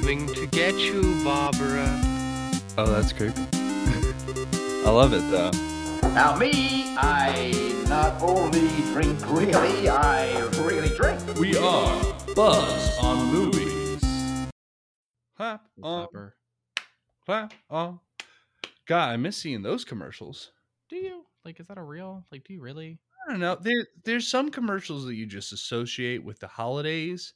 Coming to get you, Barbara. Oh, that's creepy. I love it though. Now me, I not only drink really, I really drink. We are Buzz on Movies. Clap on, Clapper. clap on. God, I miss seeing those commercials. Do you? Like, is that a real? Like, do you really? I don't know. There, there's some commercials that you just associate with the holidays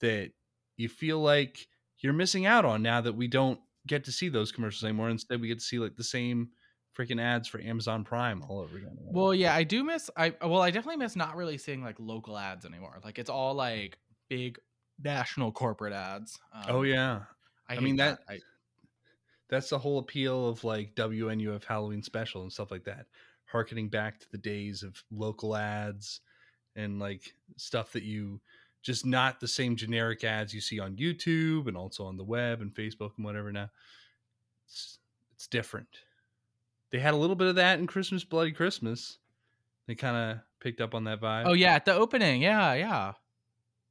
that you feel like you're missing out on now that we don't get to see those commercials anymore. Instead, we get to see like the same freaking ads for Amazon Prime all over again. Well, yeah, I do miss. I well, I definitely miss not really seeing like local ads anymore. Like, it's all like big national corporate ads. Um, oh yeah, I, I mean, hate that- that's the whole appeal of like WNUF Halloween special and stuff like that, harkening back to the days of local ads and like stuff that you just not the same generic ads you see on YouTube and also on the web and Facebook and whatever now. It's it's different. They had a little bit of that in Christmas Bloody Christmas. They kind of picked up on that vibe. Oh yeah, at the opening. Yeah, yeah.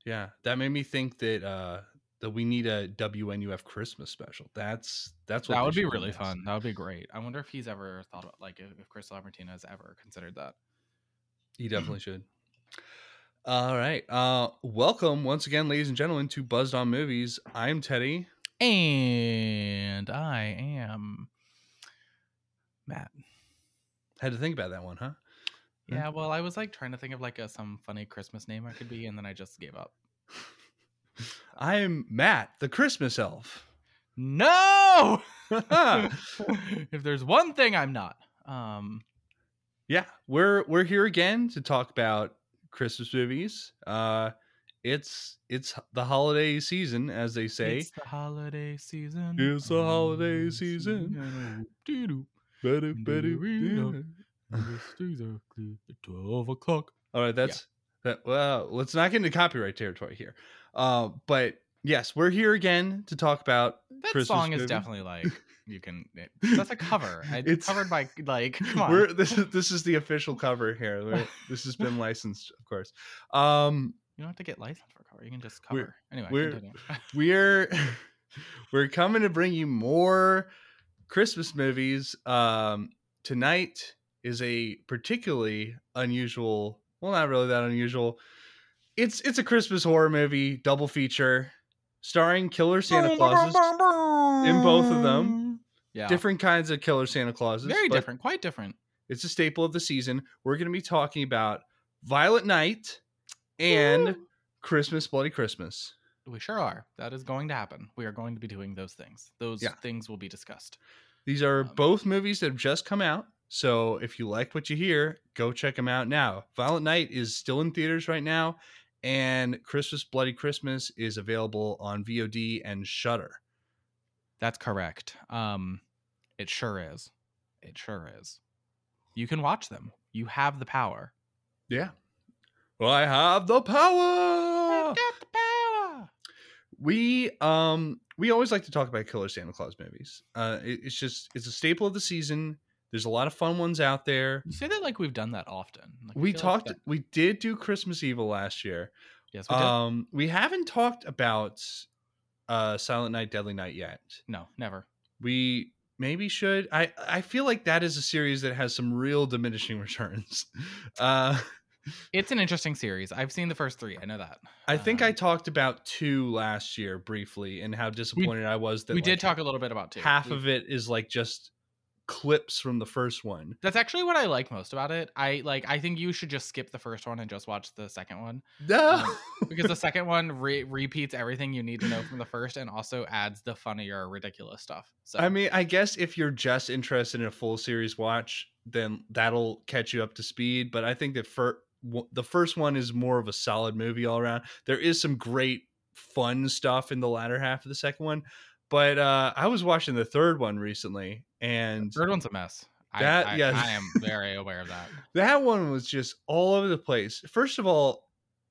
Yeah, that made me think that uh that we need a WNUF Christmas special. That's that's what That would be really next. fun. That would be great. I wonder if he's ever thought about like if, if Chris Lamartina has ever considered that. He definitely should. All right. Uh welcome once again, ladies and gentlemen, to Buzzed on Movies. I'm Teddy. And I am Matt. Had to think about that one, huh? Yeah. Well, I was like trying to think of like a some funny Christmas name I could be, and then I just gave up. I'm Matt, the Christmas elf. No. if there's one thing I'm not, um, yeah, we're we're here again to talk about Christmas movies. Uh it's it's the holiday season, as they say. it's the holiday season. It's the holiday season. Better, better, yeah. It's exactly twelve o'clock. All right, that's that. Well, let's not get into copyright territory here. Uh, but yes, we're here again to talk about. That Christmas song is movie. definitely like you can. It, that's a cover. It's It's- covered by like. Come on. We're this is this is the official cover here. We're- this has been licensed, of course. Um, you don't have to get licensed for cover. You can just We're- cover. anyway, we're- we're we're coming to bring you more Christmas movies. Um, tonight is a particularly unusual. Well, not really that unusual. It's it's a Christmas horror movie, double feature, starring killer Santa Clauses. in both of them. Yeah. Different kinds of killer Santa Clauses. Very different. Quite different. It's a staple of the season. We're going to be talking about Violent Night and Woo. Christmas Bloody Christmas. We sure are. That is going to happen. We are going to be doing those things. Those Yeah. things will be discussed. These are Um, both movies that have just come out. So if you like what you hear, go check them out now. Violent Night is still in theaters right now, and Christmas Bloody Christmas is available on VOD and Shudder. That's correct. Um, it sure is. It sure is. You can watch them. You have the power. Yeah. Well, I have the power. got the power. we um we always like to talk about killer santa claus movies uh it- it's just it's a staple of the season there's a lot of fun ones out there You say that like we've done that often. Like, we feel like talked that- we did do christmas evil last year yes, we did. um we haven't talked about uh silent night deadly night yet no, never. we maybe should i i feel like that is a series that has some real diminishing returns uh It's an interesting series. I've seen the first three. I know that. i think i Um, talked about two last year briefly and how disappointed i was that we like, did talk a little bit about two. half We- of it is like just clips from the first one. That's actually what I like most about it. I like. I think you should just skip the first one and just watch the second one No, um, because the second one re- repeats everything you need to know from the first and also adds the funnier, ridiculous stuff. So I mean, I guess if you're just interested in a full series watch, then that'll catch you up to speed. But I think that for the first one is more of a solid movie all around. There is some great fun stuff in the latter half of the second one. But uh, I was watching the third one recently, and the third one's a mess. That- I, I, yes. I am very aware of that. that one was just all over the place. First of all,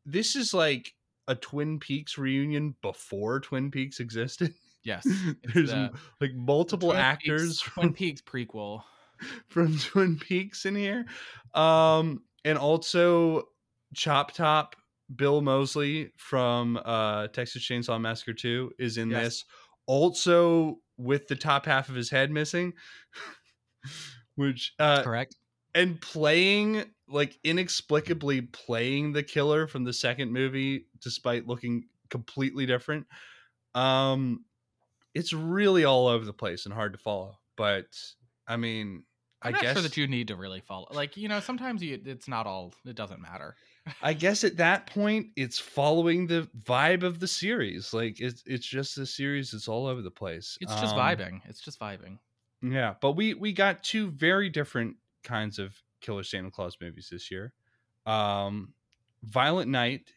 this is like a Twin Peaks reunion before Twin Peaks existed. Yes, There's the- like multiple Twin actors Peaks, from, Twin Peaks prequel. from Twin Peaks in here. Um, and also Chop Top Bill Moseley from uh, Texas Chainsaw Massacre 2 is in Yes. this, also with the top half of his head missing, which uh, Correct. and playing like inexplicably playing the killer from the second movie despite looking completely different um it's really all over the place and hard to follow but i mean I'm i not guess sure that you need to really follow. Like you know, sometimes you it's not all. It doesn't matter. I guess at that point it's following the vibe of the series like it's it's just a series it's all over the place It's just Um, vibing. It's just vibing. Yeah, but we we got two very different kinds of Killer Santa Claus movies this year. Um, Violent Night,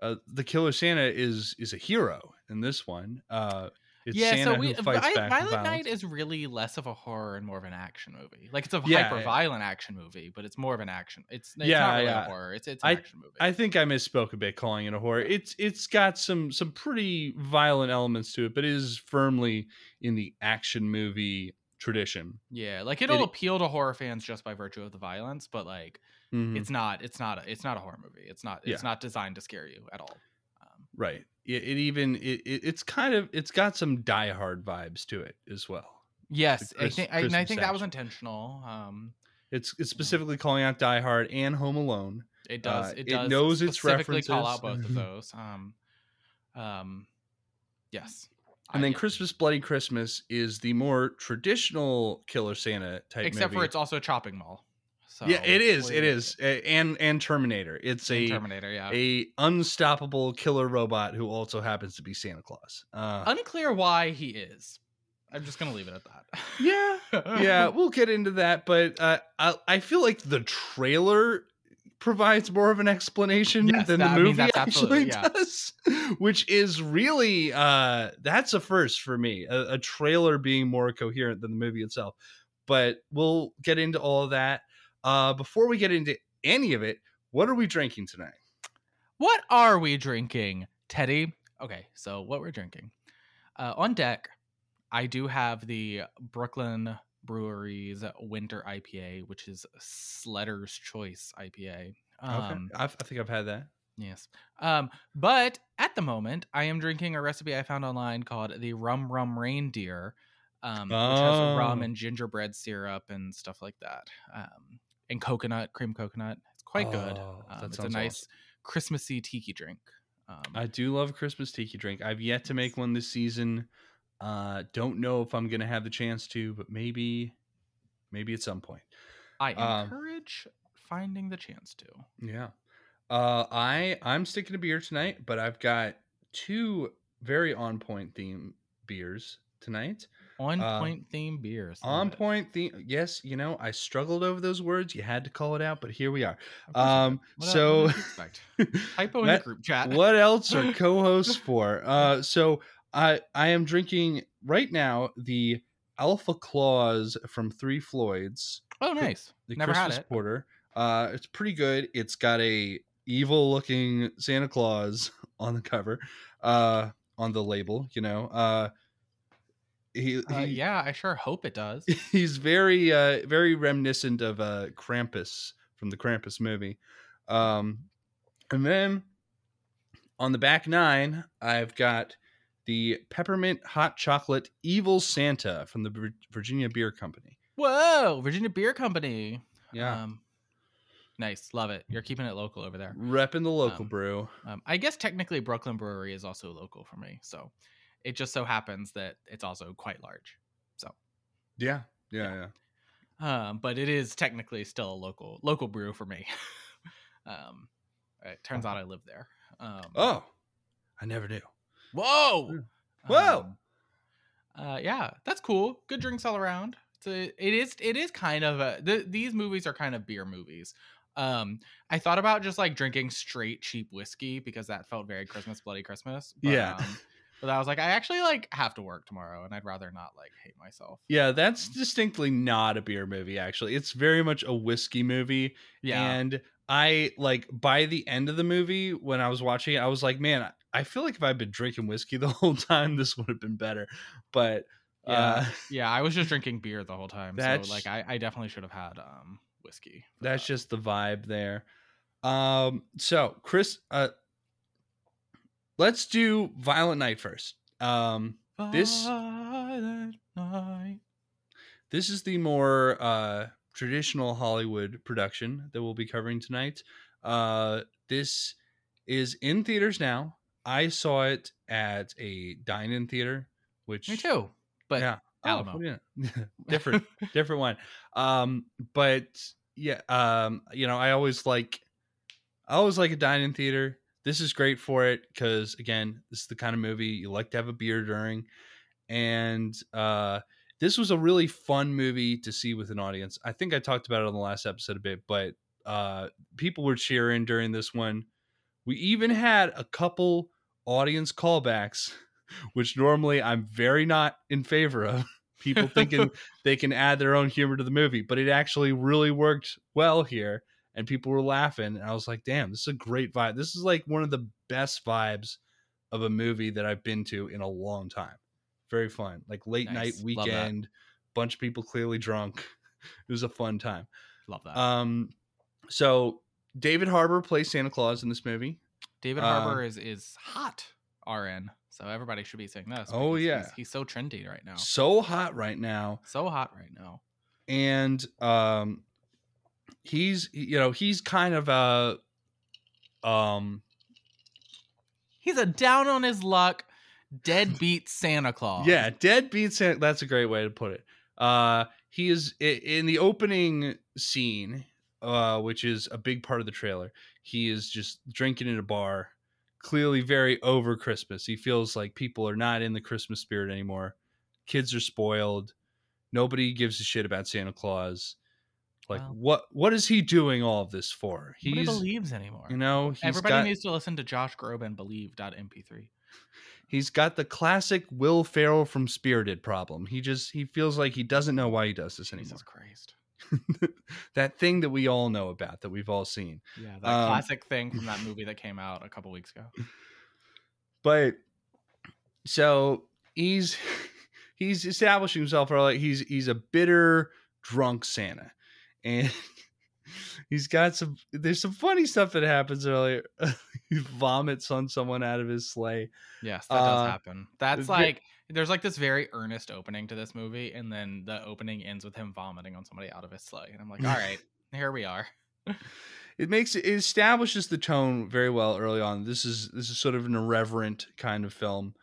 uh, the Killer Santa is is a hero in this one. Uh, it's yeah, Santa so we who fights Vi- back Violent Night is really less of a horror and more of an action movie. Like it's a Yeah, hyper yeah. violent action movie, but it's more of an action. It's, it's Yeah, not really yeah. a horror. It's it's an action movie. I think I misspoke a bit calling it a horror. It's it's got some some pretty violent elements to it, but it is firmly in the action movie tradition. yeah, like it'll It- appeal to horror fans just by virtue of the violence, but like Mhm. it's not it's not a, it's not a horror movie. It's not it's Yeah. not designed to scare you at all. Um, Right. It, it even it, it, it's kind of it's got some Die Hard vibes to it as well. yes, I think I, and I think that was intentional. Um, It's it's specifically calling out Die Hard and Home Alone. It does. Uh, it it does. knows its specifically call out both of those. Um, um, yes. And I- then. Christmas Bloody Christmas is the more traditional Killer Santa type except for it's also a chopping mall. So yeah, it is. It is. And and Terminator. It's and a Terminator. Yeah. a unstoppable killer robot who also happens to be Santa Claus. Uh, Unclear why he is. I'm just gonna leave it at that. yeah, yeah, we'll get into that, but uh, I, I feel like the trailer provides more of an explanation Yes, than I the mean, movie that's actually yeah. does, which is really uh, that's a first for me. A, a trailer being more coherent than the movie itself, but we'll get into all of that. Uh, before we get into any of it, what are we drinking tonight? What are we drinking, Teddy? Okay, so what we're drinking. Uh, on deck, I do have the Brooklyn Brewery's Winter IPA, which is Sledder's Choice IPA. Um, okay, I've, I think I've had that. Yes. Um, but at the moment, I am drinking a recipe I found online called the Rum Rum Reindeer, um, which has rum Oh. and gingerbread syrup and stuff like that, um, and coconut, cream coconut. It's quite good. Oh, Um, that it's a nice awesome. Christmassy tiki drink. Um, I do love Christmas tiki drink. I've yet to make one this season. Uh, don't know if I'm gonna have the chance to, but maybe, maybe at some point. I um, encourage finding the chance to. Yeah. Uh, I I'm sticking to beer tonight, but I've got two very on point theme beers tonight. On Uh, point theme beers. On it. point theme. Yes, you know I struggled over those words. You had to call it out, but here we are. Of course you Um. So what else do you expect? typo in the That- group chat. what else are co-hosts for? Uh, so I I am drinking right now the Alpha Klaus from Three Floyds, Oh, nice. the Never had Christmas it. porter. Uh, it's pretty good. It's got a evil looking Santa Claus on the cover, uh, on the label. You know, uh, he, Uh, he yeah, I sure hope it does. he's very uh very reminiscent of uh Krampus from the Krampus movie. Um and then on the back nine, I've got the peppermint hot chocolate evil Santa from the Virginia Beer Company. Whoa, Virginia Beer Company. Yeah. Um, nice, love it. You're keeping it local over there. Repping the local Um, brew. Um, I guess technically Brooklyn Brewery is also local for me, so it just so happens that it's also quite large. So, Yeah. Yeah, yeah. um, but it is technically still a local local brew for me. um, it turns out I live there. Um, Oh. I never knew. Whoa! Whoa! Um, uh, yeah, that's cool. Good drinks all around. It's a, it is it is kind of a th- these movies are kind of beer movies. Um, I thought about just like drinking straight cheap whiskey because that felt very Christmas, bloody Christmas. But, Yeah. Um, but I was like, I actually like have to work tomorrow, and I'd rather not like hate myself. Yeah, that's distinctly not a beer movie actually. It's very much a whiskey movie. Yeah. And I like by the end of the movie when I was watching it, I was like, man, I feel like if I'd been drinking whiskey the whole time, this would have been better. But Yeah. uh, yeah, I was just drinking beer the whole time. That's- So like I, I definitely should have had um whiskey. that's that. just the vibe there. Um, so Chris, uh, let's do Violent Night first. Um, This- Violent night. this is the more uh, traditional Hollywood production that we'll be covering tonight. Uh, this is in theaters now. I saw it at a dine-in theater, which Me too. But yeah, Alamo. Oh, yeah, different, different one. Um, but yeah, um, you know, I always like, I always like a dine-in theater. This is great for it because again, this is the kind of movie you like to have a beer during, and uh, this was a really fun movie to see with an audience. I think I talked about it on the last episode a bit, but uh, people were cheering during this one. We even had a couple audience callbacks, which normally I'm very not in favor of. People thinking they can add their own humor to the movie, but it actually really worked well here. And people were laughing. And I was like, damn, this is a great vibe. This is like one of the best vibes of a movie that I've been to in a long time. Very fun. Like late night Nice. That. weekend, bunch of people clearly drunk. It was a fun time. love that. Um, so David Harbour plays Santa Claus in this movie. David um, Harbour is is hot RN. So everybody should be saying this. Oh, yeah. He's, he's so trendy right now. So hot right now. So hot right now. and um he's you know he's kind of a um He's a down on his luck, deadbeat Santa Claus. yeah deadbeat Santa, that's a great way to put it. Uh he is in the opening scene uh which is a big part of the trailer he is just drinking in a bar clearly very over christmas. He feels like people are not in the christmas spirit anymore. Kids are spoiled. Nobody gives a shit about santa claus like Well- what what is he doing all of this for he's believes anymore. you know Everybody got, needs to listen to Josh Groban believe.mp3. he's got the classic will ferrell from spirited problem he just he feels like he doesn't know why he does this anymore Jesus Christ. that thing that we all know about that we've all seen Yeah, that Um, classic thing from that movie that came out a couple weeks ago. but so he's he's establishing himself or like he's he's a bitter drunk santa and he's got some there's some funny stuff that happens earlier he vomits on someone out of his sleigh Yes, that Uh, does happen. That's like there's like this very earnest opening to this movie, and then the opening ends with him vomiting on somebody out of his sleigh. And I'm like, all right, here we are. it makes it establishes the tone very well early on. This is this is sort of an irreverent kind of film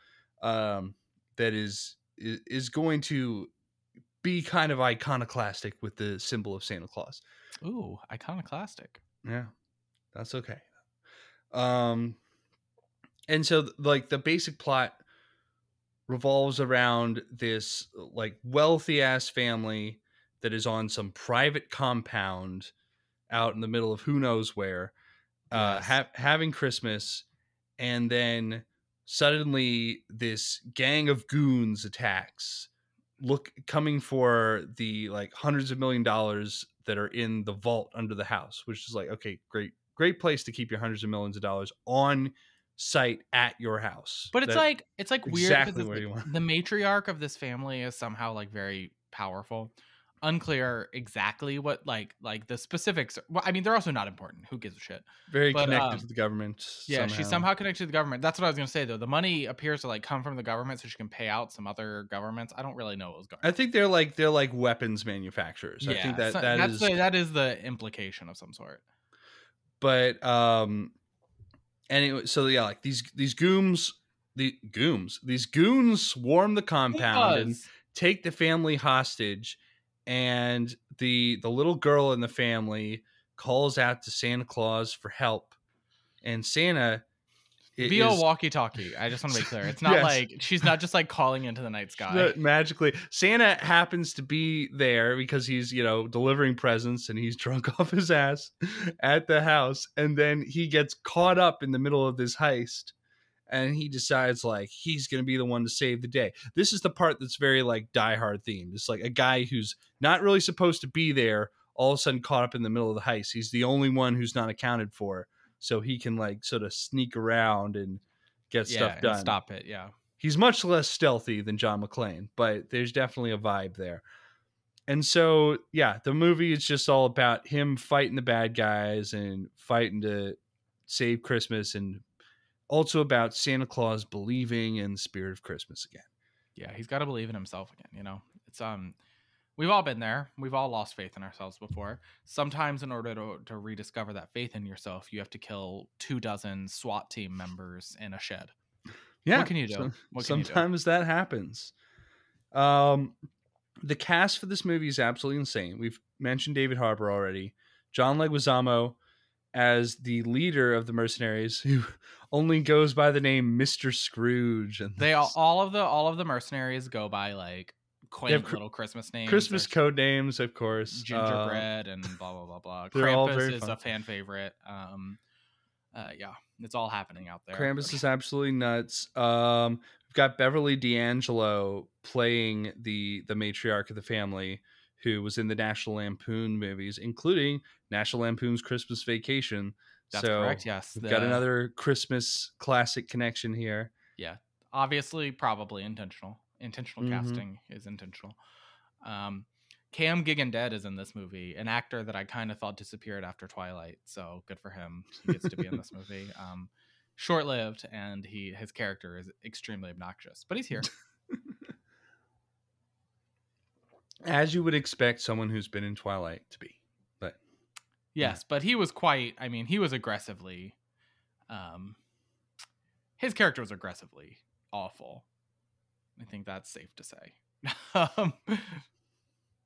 um, that is is is going to be kind of iconoclastic with the symbol of Santa Claus. Ooh, iconoclastic. Yeah, that's okay. Um, and so like the basic plot revolves around this like wealthy ass family that is on some private compound out in the middle of who knows where, uh, Yes. ha- having Christmas, and then suddenly this gang of goons attacks look coming for the like hundreds of million dollars that are in the vault under the house which is like okay great great place to keep your hundreds of millions of dollars on site at your house But it's That- like it's like weird exactly where you want. the matriarch of this family is somehow like very powerful. Unclear exactly what like like the specifics. Well, I mean, they're also not important. Who gives a shit? very but, connected um, to the government Yeah, she's somehow connected to the government. That's what I was gonna say though. The money appears to like come from the government, so she can pay out some other governments. I don't really know what was going. i think they're like they're like weapons manufacturers i think that so- that that's is the, that is the implication of some sort. but um anyway so yeah like these these gooms the gooms these goons swarm the compound and take the family hostage and the the little girl in the family calls out to santa claus for help and santa via is- walkie-talkie. I just want to be clear. It's not Yes. like she's not just like calling into the night sky. that magically santa happens to be there because he's you know delivering presents and he's drunk off his ass at the house and then he gets caught up in the middle of this heist and he decides like he's gonna be the one to save the day this is the part that's very like die hard themed it's like a guy who's not really supposed to be there all of a sudden caught up in the middle of the heist he's the only one who's not accounted for so he can like sort of sneak around and get yeah, stuff done stop it. Yeah. he's much less stealthy than John McClane, but there's definitely a vibe there. and so yeah, the movie is just all about him fighting the bad guys and fighting to save Christmas and also about Santa Claus believing in the spirit of Christmas again. Yeah, he's got to believe in himself again. You know, it's um, we've all been there. We've all lost faith in ourselves before. Sometimes, in order to to rediscover that faith in yourself, you have to kill two dozen SWAT team members in a shed. Yeah. What can you do? so- can you do? sometimes that happens. Um, the cast for this movie is absolutely insane. We've mentioned David Harbour already. John Leguizamo as the leader of the mercenaries, who only goes by the name Mister Scrooge. And They all, all of the all of the mercenaries go by like quaint cr- little Christmas names. Christmas code names, of course. Uh, gingerbread and blah blah blah blah. Krampus is fun. a fan favorite. Um, uh, yeah, it's all happening out there. Krampus is absolutely nuts. Um, we've got Beverly D'Angelo playing the the matriarch of the family, who was in the National Lampoon movies, including National Lampoon's Christmas Vacation. That's so correct. Yes, we've got another Christmas classic connection here. Yeah, obviously probably intentional. Intentional Mhm. casting is intentional. Um, Cam Gigandet is in this movie, an actor that I kind of thought disappeared after Twilight. So good for him. He gets to be in this movie. Um, short lived, and he his character is extremely obnoxious, but he's here. As you would expect someone who's been in Twilight to be. But Yes, but he was quite. I mean, he was aggressively. Um, his character was aggressively awful. I think that's safe to say. um,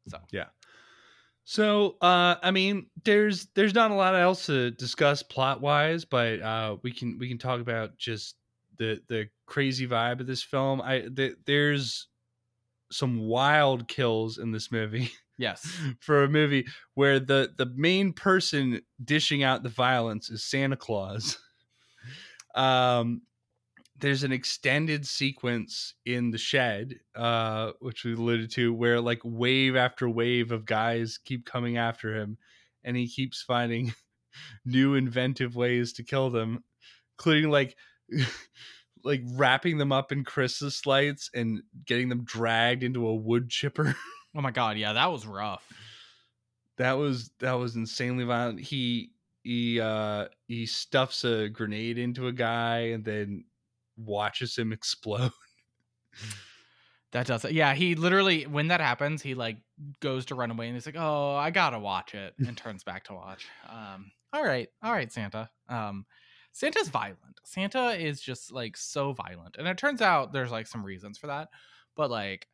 so yeah. So, uh, I mean, there's there's not a lot else to discuss plot wise, but uh, we can we can talk about just the the crazy vibe of this film. I th- there's some wild kills in this movie yes, for a movie where the the main person dishing out the violence is Santa Claus. Um, there's an extended sequence in the shed, uh, which we alluded to, where like wave after wave of guys keep coming after him, and he keeps finding new inventive ways to kill them, including like like wrapping them up in Christmas lights and getting them dragged into a wood chipper. Oh my god, yeah, that was rough. that was that was insanely violent. He he uh he stuffs a grenade into a guy and then watches him explode. That does it. Yeah, he literally when that happens, he like goes to run away and he's like, "Oh, I gotta watch it," and turns back to watch. Um, all right, all right, Santa. Um, Santa's violent. Santa is just like so violent, and it turns out there's like some reasons for that, but like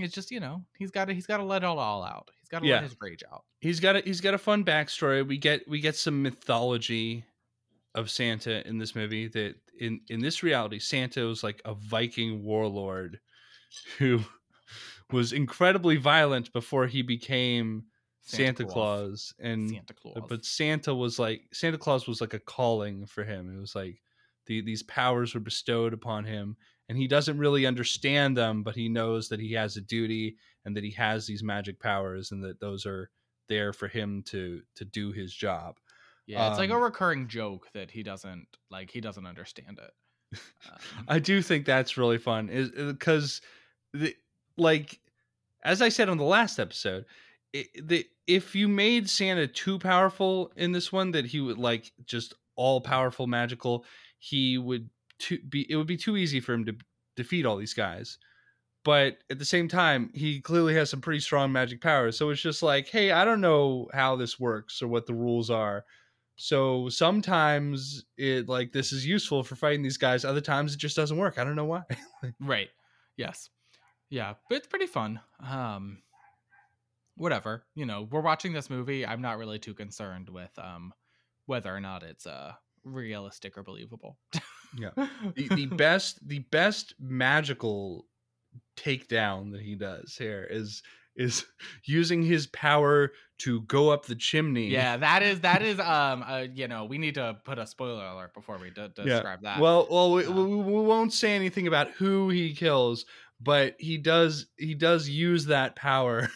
it's just you know he's got to he's got to let it all out. He's got to Yeah. let his rage out. He's got a he's got a fun backstory. We get we get some mythology of Santa in this movie that in in this reality Santa was like a Viking warlord who was incredibly violent before he became Santa, Claus. and Santa Claus. but Santa was like Santa Claus was like a calling for him. It was like the, these powers were bestowed upon him, and he doesn't really understand them, but he knows that he has a duty and that he has these magic powers, and that those are there for him to to do his job. yeah, it's like a um, recurring joke that he doesn't like. He doesn't understand it. Um, I do think that's really fun, is because the like as I said on the last episode, it, the if you made Santa too powerful in this one, that he would like just all powerful magical, he would too be it would be too easy for him to defeat all these guys. But at the same time, he clearly has some pretty strong magic powers. So it's just like, hey, I don't know how this works or what the rules are. So sometimes it like this is useful for fighting these guys. Other times it just doesn't work. I don't know why. Right. Yes. Yeah, but it's pretty fun. Um whatever. You know, we're watching this movie. I'm not really too concerned with um whether or not it's uh realistic or believable. Yeah. the, the best the best magical takedown that he does here is is using his power to go up the chimney. yeah, that is that is um uh, you know, we need to put a spoiler alert before we d- describe that. Well, well, we, Uh, we, we won't say anything about who he kills, but he does he does use that power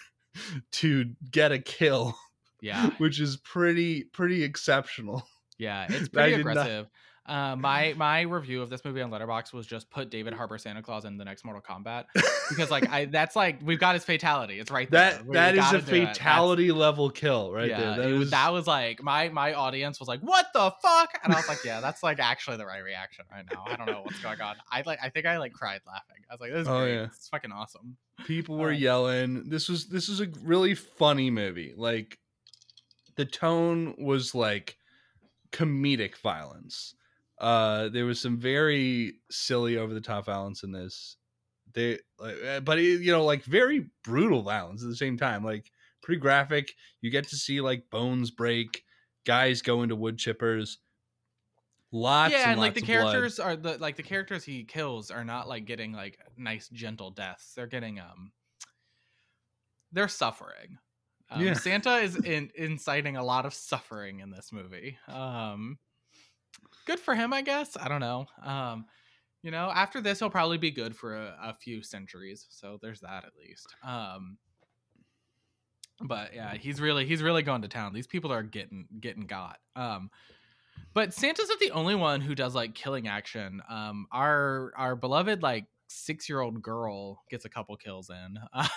to get a kill, yeah. which is pretty pretty exceptional. Yeah, it's pretty did not- aggressive. Uh, my my review of this movie on Letterboxd was just put David Harbour Santa Claus in the next Mortal Kombat because like I that's like we've got his fatality. It's right there. That that is a do it. That's- fatality level kill right yeah, there. That was- that was like my my audience was like, "What the fuck?" And I was like, "Yeah, that's like actually the right reaction right now. I don't know what's going on. I like I think I like cried laughing. I was like, "This is Oh, great. yeah. It's fucking awesome." People were Uh, yelling. This was this is a really funny movie. Like the tone was like comedic violence. Uh there was some very silly over the top violence in this. They like, uh, but it, you know like very brutal violence at the same time. Like pretty graphic. You get to see like bones break, guys go into wood chippers. Lots yeah, and, and like the of blood. characters are the like the characters he kills are not like getting like nice gentle deaths. They're getting um they're suffering. Um, Yeah. Santa is in, inciting a lot of suffering in this movie. Um good for him, I guess. I don't know. Um you know, after this he'll probably be good for a, a few centuries. So there's that at least. Um but yeah, he's really he's really going to town. These people are getting getting got. Um but Santa's not the only one who does like killing action. Um, our our beloved like six year old girl gets a couple kills in.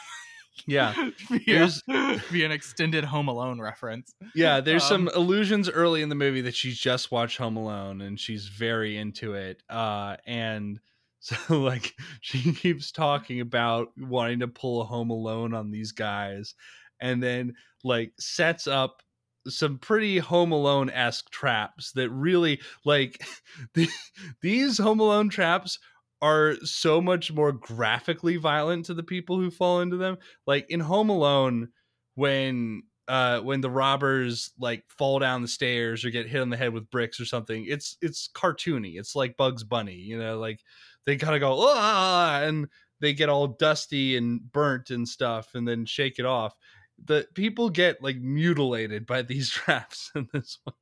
Yeah. via, There's- via an extended Home Alone reference. Yeah, there's some Um, illusions early in the movie that she's just watched Home Alone and she's very into it. Uh, and so like she keeps talking about wanting to pull a Home Alone on these guys, and then like sets up some pretty Home Alone esque traps that really like these Home Alone traps are so much more graphically violent to the people who fall into them. Like in Home Alone, when uh when the robbers like fall down the stairs or get hit on the head with bricks or something it's it's cartoony. It's like bugs bunny you know like they gotta go ah and they get all dusty and burnt and stuff and then shake it off the people get like mutilated by these traps in this one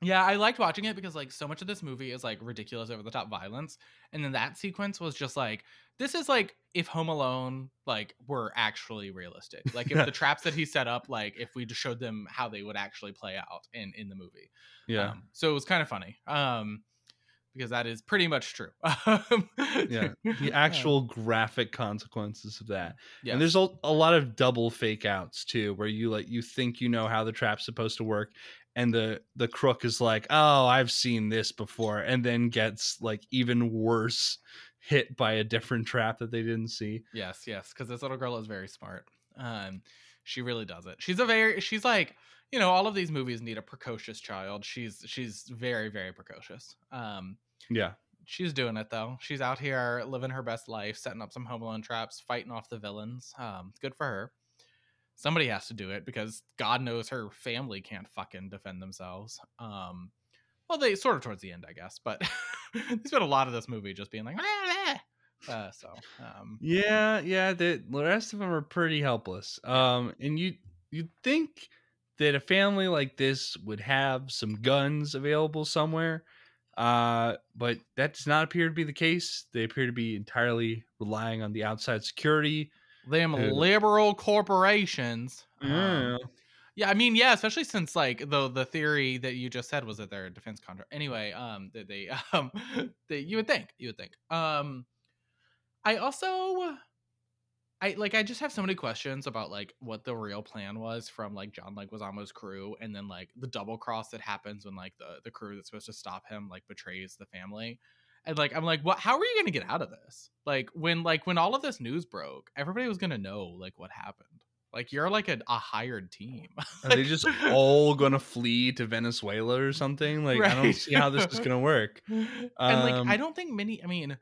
Yeah, I liked watching it because like so much of this movie is like ridiculous over the top violence, and then that sequence was just like this is like if Home Alone like were actually realistic, like if the traps that he set up, like if we just showed them how they would actually play out in in the movie. yeah Um, so it was kind of funny. Um, because that is pretty much true. yeah the actual graphic consequences of that yeah. And there's a, a lot of double fake outs too, where you like you think you know how the trap's supposed to work, and the the crook is like, "Oh, I've seen this before," and then gets like even worse hit by a different trap that they didn't see. Yes, yes, because this little girl is very smart. Um, she really does it. She's a very she's like you know all of these movies need a precocious child. She's she's very very precocious. Um, Yeah, she's doing it though. She's out here living her best life, setting up some Home Alone traps, fighting off the villains. Um, good for her. Somebody has to do it because God knows her family can't fucking defend themselves. Um, well, they sort of towards the end, I guess, but they spent a lot of this movie just being like, uh, so um, yeah, yeah. The, the rest of them are pretty helpless. Um, and you you'd think that a family like this would have some guns available somewhere. Uh, but that does not appear to be the case. They appear to be entirely relying on the outside security. them Who- liberal corporations. um, Yeah. Yeah, I mean, yeah, especially since like the the theory that you just said was that they're a defense contract. Anyway, um, that they um, that you would think, you would think. Um, I also, I like, I just have so many questions about like what the real plan was from like John Leguizamo's crew, and then like the double cross that happens when like the the crew that's supposed to stop him like betrays the family. And like I'm like, what? How are you gonna get out of this? Like when like when all of this news broke, everybody was gonna know like what happened. Like you're like a, a hired team. Are they just all gonna flee to Venezuela or something? Like I don't see how this is gonna work. and like Um, I don't think many. I mean,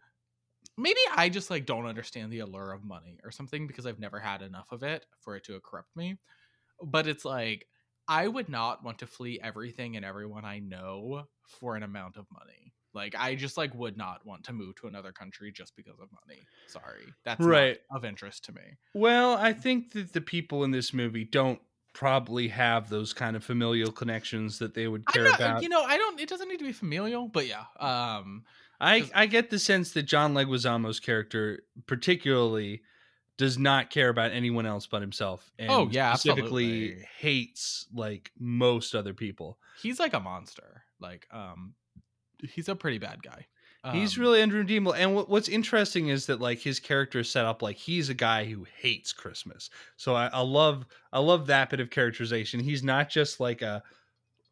maybe I just like don't understand the allure of money or something because I've never had enough of it for it to corrupt me. But it's like I would not want to flee everything and everyone I know for an amount of money. Like I just like would not want to move to another country just because of money. Sorry, that's Right. not of interest to me. Well, I think that the people in this movie don't probably have those kind of familial connections that they would care not, about. you know, I don't. It doesn't need to be familial, but yeah. Um, I I get the sense that John Leguizamo's character particularly does not care about anyone else but himself. And Oh, yeah, specifically absolutely. hates like most other people. he's like a monster. Like, um, he's a pretty bad guy. he's Um, really unredeemable. And what, what's interesting is that like his character is set up like he's a guy who hates Christmas. So I, I love I love that bit of characterization. He's not just like a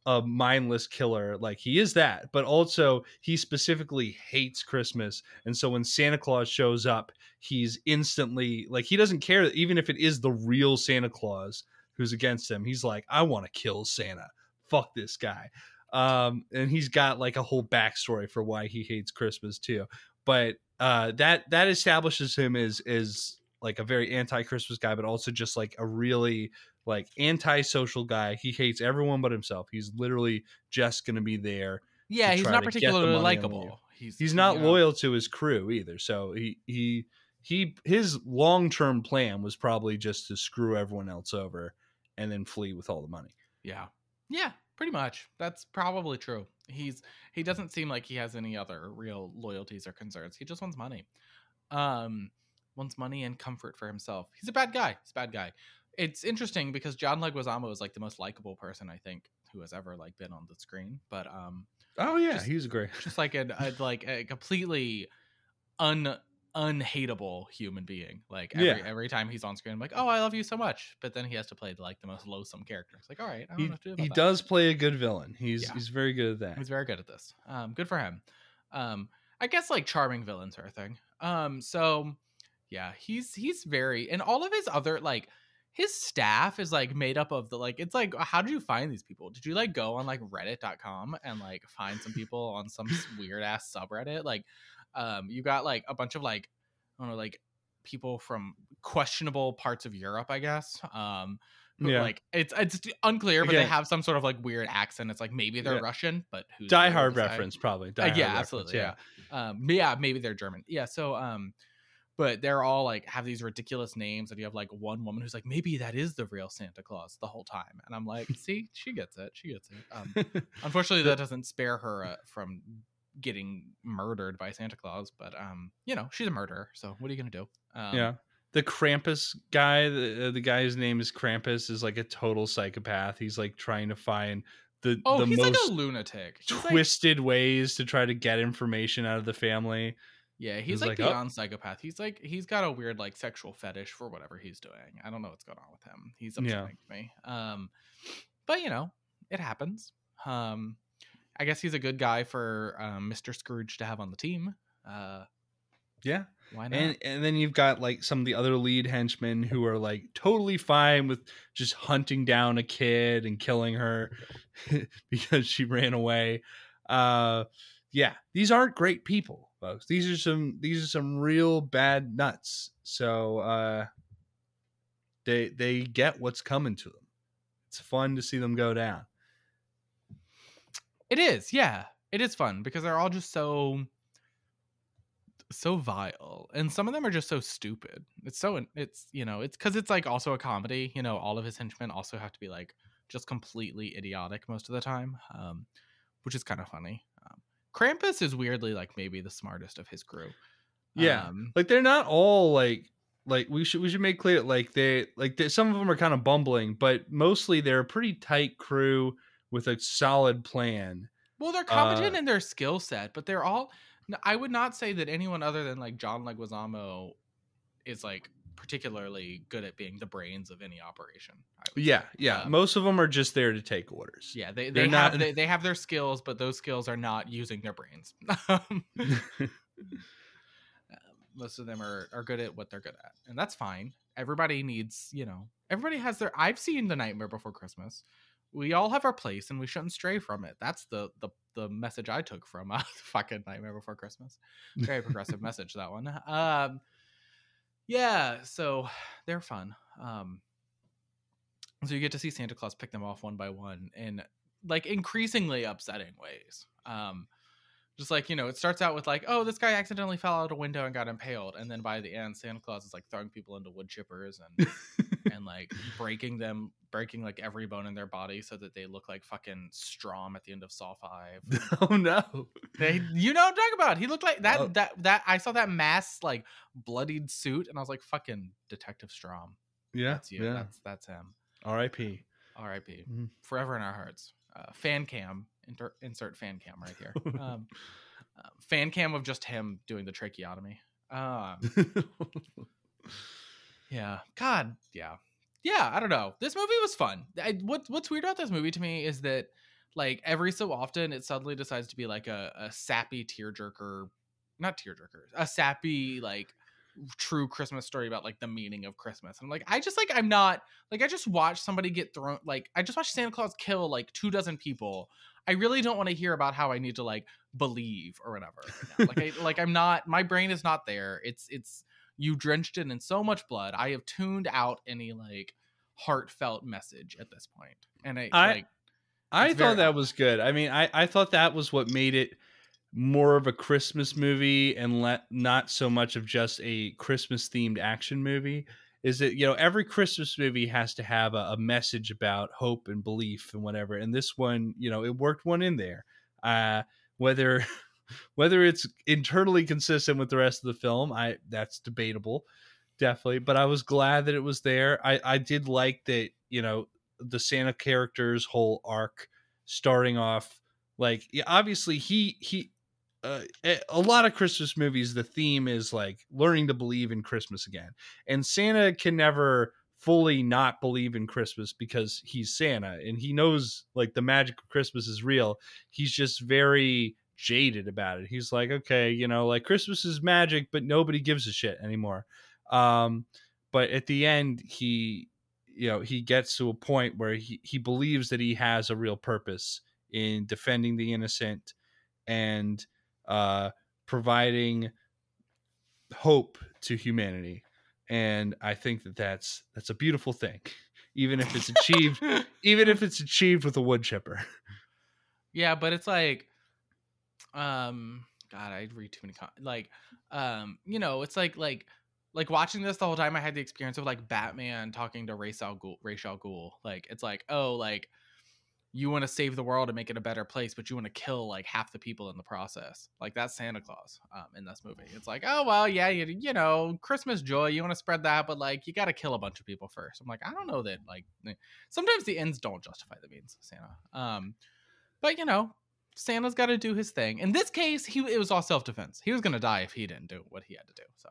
a mindless killer like he is that but also he specifically hates christmas and so when santa claus shows up he's instantly like he doesn't care even if it is the real santa claus who's against him he's like i want to kill santa. Fuck this guy. Um and he's got like a whole backstory for why he hates christmas too but uh that that establishes him as is like a very anti-christmas guy but also just like a really like anti-social guy he hates everyone but himself he's literally just gonna be there yeah, he's not to particularly likable. He's he's not you know, loyal to his crew either so he he he his long-term plan was probably just to screw everyone else over and then flee with all the money Yeah. Yeah, pretty much. That's probably true. He's he doesn't seem like he has any other real loyalties or concerns. He just wants money. Um wants money and comfort for himself. He's a bad guy. He's a bad guy. It's interesting because John Leguizamo is like the most likable person I think who has ever like been on the screen, but um oh yeah Just- he's great just like a, a like a completely un unhateable human being. Like every Yeah. every time he's on screen, I'm like, oh, I love you so much. But then he has to play like the most loathsome character. It's like, all right, I don't he, do he does play a good villain he's Yeah. he's very good at that He's very good at this. Um, good for him. Um, I guess like charming villains are a thing. Um, so yeah, he's he's very and all of his other like his staff is like made up of the like it's like how did you find these people? Did you like go on like reddit.com and like find some people on some weird ass subreddit? Like um you got like a bunch of like I don't know like people from questionable parts of Europe, I guess. Um who, Yeah. like it's it's unclear, but they have some sort of like weird accent. It's like maybe they're Yeah. Russian, but who's Die Hard reference, probably. Uh, Die Hard yeah, absolutely. Yeah. Um, yeah, maybe they're German. Yeah. So, um, but they're all like have these ridiculous names, and you have like one woman who's like, maybe that is the real Santa Claus the whole time, and I'm like, see, she gets it. She gets it. Um, unfortunately, that doesn't spare her uh, from getting murdered by Santa Claus, but um, you know, she's a murderer. So what are you gonna do? Um, yeah. The Krampus guy, the, uh, the guy's name is Krampus, is like a total psychopath. He's like trying to find the Oh, the he's most like a lunatic. He's like- twisted ways to try to get information out of the family. Yeah, He's he's like, like, oh. psychopath. He's like he's got a weird like sexual fetish for whatever he's doing. I don't know what's going on with him. He's Yeah. upsetting to me. Um, but you know, it happens. Um, I guess he's a good guy for um, Mr. Scrooge to have on the team. Uh, Yeah. why not? And and then you've got like some of the other lead henchmen who are like totally fine with just hunting down a kid and killing her because she ran away. Uh yeah, these aren't great people, folks. These are some these are some real bad nuts. So uh they they get what's coming to them. It's fun to see them go down. It is, yeah. It is fun because they're all just so so vile and some of them are just so stupid. It's so it's you know, it's cuz it's like also a comedy, you know, all of his henchmen also have to be like just completely idiotic most of the time. Um which is kind of funny. Krampus is weirdly like maybe the smartest of his crew. Yeah. Um, like they're not all like like we should we should make clear like they like they, some of them are kind of bumbling but mostly they're a pretty tight crew with a solid plan Well, they're competent Uh, in their skill set, but they're all. I would not say that anyone other than like John Leguizamo is like particularly good at being the brains of any operation. Yeah say. yeah Um, most of them are just there to take orders yeah. They they're have not- they, they have their skills, but those skills are not using their brains. Um, Most of them are are good at what they're good at, and that's fine. Everybody needs, you know, everybody has their. I've seen the Nightmare Before Christmas. We all have our place, and we shouldn't stray from it. That's the the the message I took from uh, fucking Nightmare Before Christmas. Very progressive message that one. Um, yeah, so they're fun. Um, so you get to see Santa Claus pick them off one by one in like increasingly upsetting ways. Um, just like you know, it starts out with like, oh, this guy accidentally fell out a window and got impaled, and then by the end, Santa Claus is like throwing people into wood chippers and and like breaking them, breaking like every bone in their body so that they look like fucking Strahm at the end of Saw Five. oh no They, you know what I'm talking about. He looked like that. Oh. That that I saw that mass like bloodied suit, and I was like, "Fucking Detective Strahm." yeah That's you. yeah That's that's him. rip R.I.P. Mhm. Forever in our hearts. Uh, fan cam. Inter- insert fan cam right here. Um, uh, fan cam of just him doing the tracheotomy. Um, yeah. God. Yeah. Yeah. I don't know. This movie was fun. I, what What's weird about this movie to me is that, like, every so often it suddenly decides to be like a, a sappy tearjerker, not tearjerker, a sappy like true Christmas story about like the meaning of Christmas. And I'm like, I just like I'm not like I just watched somebody get thrown like I just watched Santa Claus kill like two dozen people. I really don't want to hear about how I need to like believe or whatever. right like I like I'm not my brain is not there. It's it's you drenched it in so much blood. I have tuned out any like heartfelt message at this point. And I, I- like I thought that odd. was good. I mean, I, I thought that was what made it more of a Christmas movie and let not so much of just a Christmas themed action movie. Is that you know every Christmas movie has to have a, a message about hope and belief and whatever, and this one you know it worked one in there. Uh, whether whether it's internally consistent with the rest of the film, I that's debatable, definitely. But I was glad that it was there. I I did like that you know the Santa character's whole arc starting off like obviously he he uh, a a lot of Christmas movies the theme is like learning to believe in Christmas again. And Santa can never fully not believe in Christmas because he's Santa and he knows like the magic of Christmas is real. He's just very jaded about it. He's like, okay, you know, like Christmas is magic, but nobody gives a shit anymore. Um, but at the end, he, you know, he gets to a point where he, he believes that he has a real purpose in defending the innocent and uh, providing hope to humanity. And I think that that's that's a beautiful thing, even if it's achieved, even if it's achieved with a wood chipper. Yeah, but it's like, um, God, I read too many com- like, um, you know, it's like like like watching this the whole time. I had the experience of like Batman talking to Ra's al Ghul. Ra's al Ghul. Like, it's like, oh, like you want to save the world and make it a better place, but you want to kill like half the people in the process. Like that's Santa Claus um, in this movie. It's like, oh well, yeah, you, you know, Christmas joy. You want to spread that, but like you got to kill a bunch of people first. I'm like, I don't know that. Like sometimes the ends don't justify the means, Santa. Um, but you know, Santa's got to do his thing. In this case, he it was all self defense. He was gonna die if he didn't do what he had to do. So,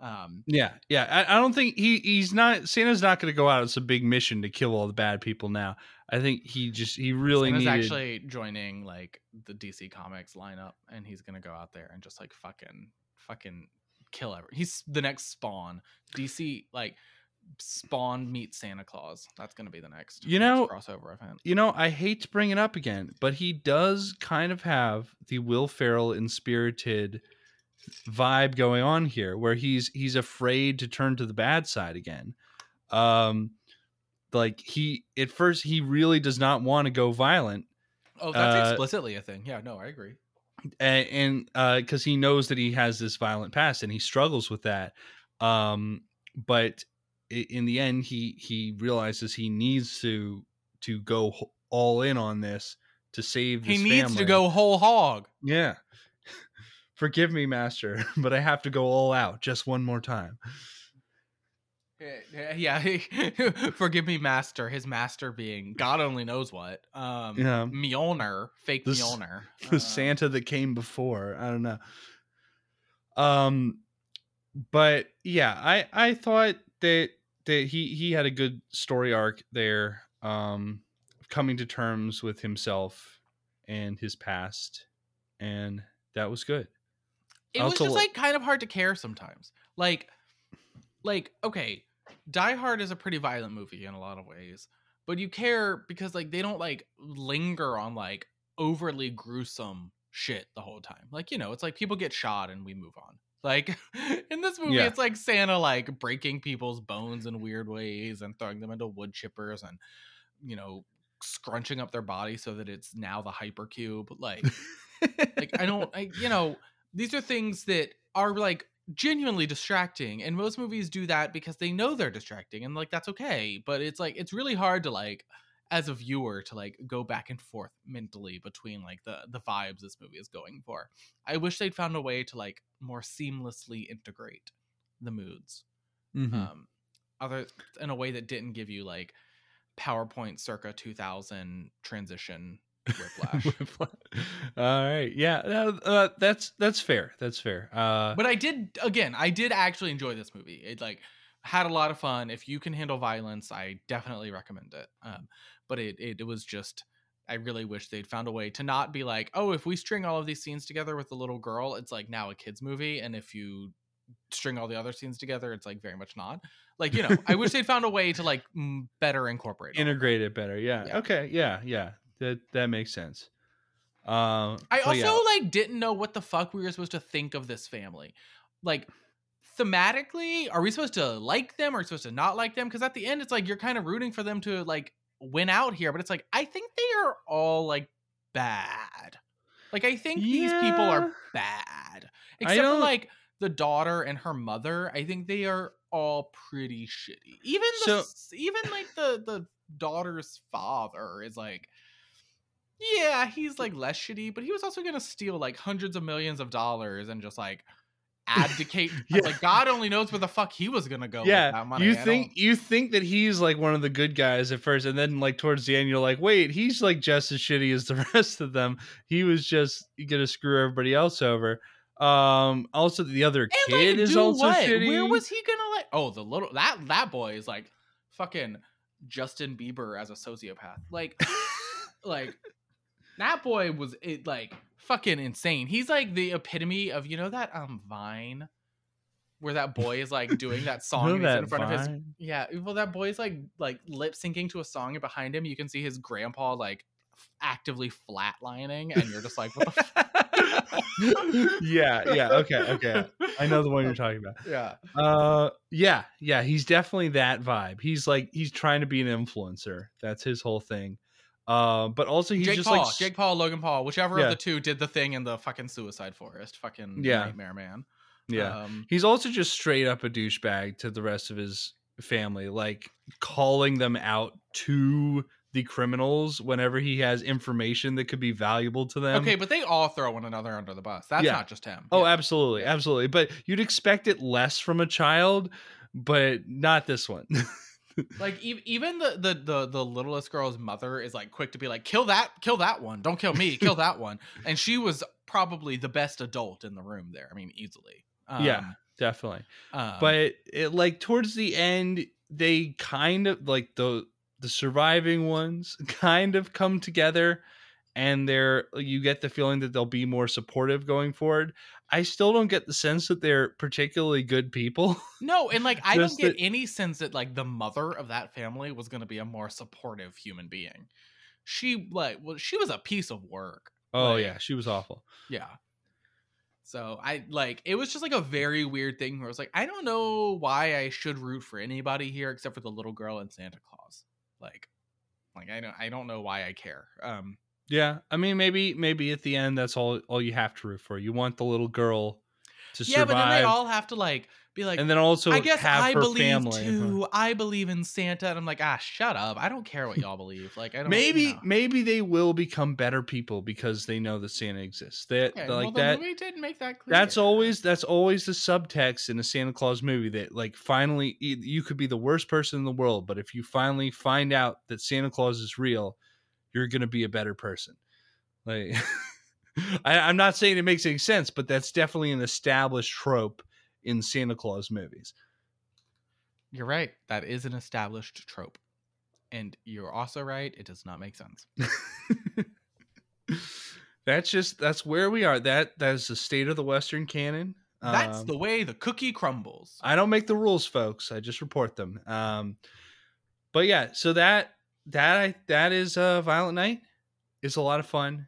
um, Yeah, yeah. I, I don't think he he's not Santa's not going to go out on some big mission to kill all the bad people now. I think he just he really Santa's needed. actually joining like the DC Comics lineup, and he's gonna go out there and just like fucking fucking kill every. He's the next Spawn. DC like Spawn meets Santa Claus. That's gonna be the next You next know- crossover event. you know, I hate to bring it up again, but he does kind of have the Will Ferrell in Spirited vibe going on here, where he's he's afraid to turn to the bad side again. Um, like he at first he really does not want to go violent, Oh, that's uh, explicitly a thing. Yeah, no, I agree. and, and uh because he knows that he has this violent past and he struggles with that um but in the end he he realizes he needs to to go all in on this to save He needs to go whole hog. yeah forgive me master but i have to go all out just one more time Yeah, yeah. Forgive me, master. His master being God only knows what. Um, Yeah. Mjolnir, fake The Mjolnir. the Uh, Santa that came before. I don't know. Um, but yeah, I I thought that that he he had a good story arc there. Um, coming to terms with himself and his past, and that was good. It oh, was just li- like kind of hard to care sometimes. Like, like okay, Die Hard is a pretty violent movie in a lot of ways, but you care because like they don't like linger on like overly gruesome shit the whole time. Like you know, it's like people get shot and we move on. Like in this movie, Yeah. it's like Santa like breaking people's bones in weird ways and throwing them into wood chippers and you know scrunching up their body so that it's now the hypercube. Like like I don't I you know these are things that are like genuinely distracting and most movies do that because they know they're distracting and like that's okay but it's like it's really hard to like as a viewer to like go back and forth mentally between like the the vibes this movie is going for i wish they'd found a way to like more seamlessly integrate the moods mm-hmm. um other in a way that didn't give you like powerpoint circa 2000 transition Whiplash. All right. Yeah. Uh, uh, that's that's fair. That's fair. Uh, but I did again. I did actually enjoy this movie. It like had a lot of fun. If you can handle violence, I definitely recommend it. Um, but it, it it was just. I really wish they'd found a way to not be like, oh, if we string all of these scenes together with the little girl, it's like now a kids movie, and if you string all the other scenes together, it's like very much not. Like you know, I wish they'd found a way to like better incorporate. integrate it better. Yeah. Yeah. Okay. Yeah. Yeah. That that makes sense. Um, I also yeah. like didn't know what the fuck we were supposed to think of this family. Like thematically, are we supposed to like them or supposed to not like them? Because at the end, it's like you're kind of rooting for them to like win out here, but it's like I think they are all like bad. Like I think these people are bad, except for like the daughter and her mother. I think they are all pretty shitty. Even the So- even like the the daughter's father is like yeah, he's like less shitty, but he was also gonna steal like hundreds of millions of dollars and just like abdicate. Yeah. Like God only knows where the fuck he was gonna go. with yeah that money. you think you think that he's like one of the good guys at first and then like towards the end you're like wait he's like just as shitty as the rest of them he was just gonna screw everybody else over um also the other And, kid like, is also what? shitty Where was he gonna like? Oh, the little that that boy is like fucking Justin Bieber as a sociopath. Like, like that boy was it like fucking insane. He's like the epitome of you know that um Vine where that boy is like doing that song and he's in that front of his yeah. Well, that boy's like like lip syncing to a song, and behind him you can see his grandpa like actively flatlining, and you're just like, what the. F- yeah yeah okay okay i know the one you're talking about Yeah. uh yeah yeah he's definitely that vibe he's like he's trying to be an influencer that's his whole thing uh but also he's Jake just Paul, like Jake Paul, Logan Paul, whichever Yeah. of the two did the thing in the fucking suicide forest. Fucking Yeah. nightmare man. yeah Um, He's also just straight up a douchebag to the rest of his family, like calling them out to the criminals whenever he has information that could be valuable to them. okay, but they all throw one another under the bus. That's Yeah. not just him. Oh, Yeah. absolutely, absolutely. But you'd expect it less from a child, but not this one. like ev- even the, the the the littlest girl's mother is like quick to be like, kill that, kill that one, don't kill me, kill that one. And she was probably the best adult in the room there. I mean, easily. Um, yeah, definitely. um, but it, like towards the end they kind of like the the surviving ones kind of come together and they're you get the feeling that they'll be more supportive going forward i still don't get the sense that they're particularly good people No, and like I don't get that- any sense that like the mother of that family was going to be a more supportive human being. She like well, she was a piece of work. oh Like- yeah she was awful Yeah. So I like it was just like a very weird thing where I was like, I don't know why I should root for anybody here except for the little girl and Santa Claus. Like, like I don't I don't know why I care. Um, yeah i mean maybe maybe at the end that's all all you have to root for you want the little girl to yeah, survive but then they all have to like be like, and then also I guess have I her believe family too. I believe in Santa, and I'm like, ah, shut up. I don't care what y'all believe. Like, I don't. maybe no. maybe they will become better people because they know that santa exists that Okay, like well, that movie didn't make that clear. That's always that's always the subtext in a Santa Claus movie that like finally you could be the worst person in the world, but if you finally find out that Santa Claus is real, you're gonna be a better person. Like I, I'm not saying it makes any sense, but that's definitely an established trope in Santa Claus movies. You're right. That is an established trope. And you're also right. It does not make sense. that's just that's where we are. That that is the state of the Western canon. That's Um, the way the cookie crumbles. I don't make the rules, folks. I just report them. Um, but yeah, so that that I that is uh, Violent Night. It's a lot of fun.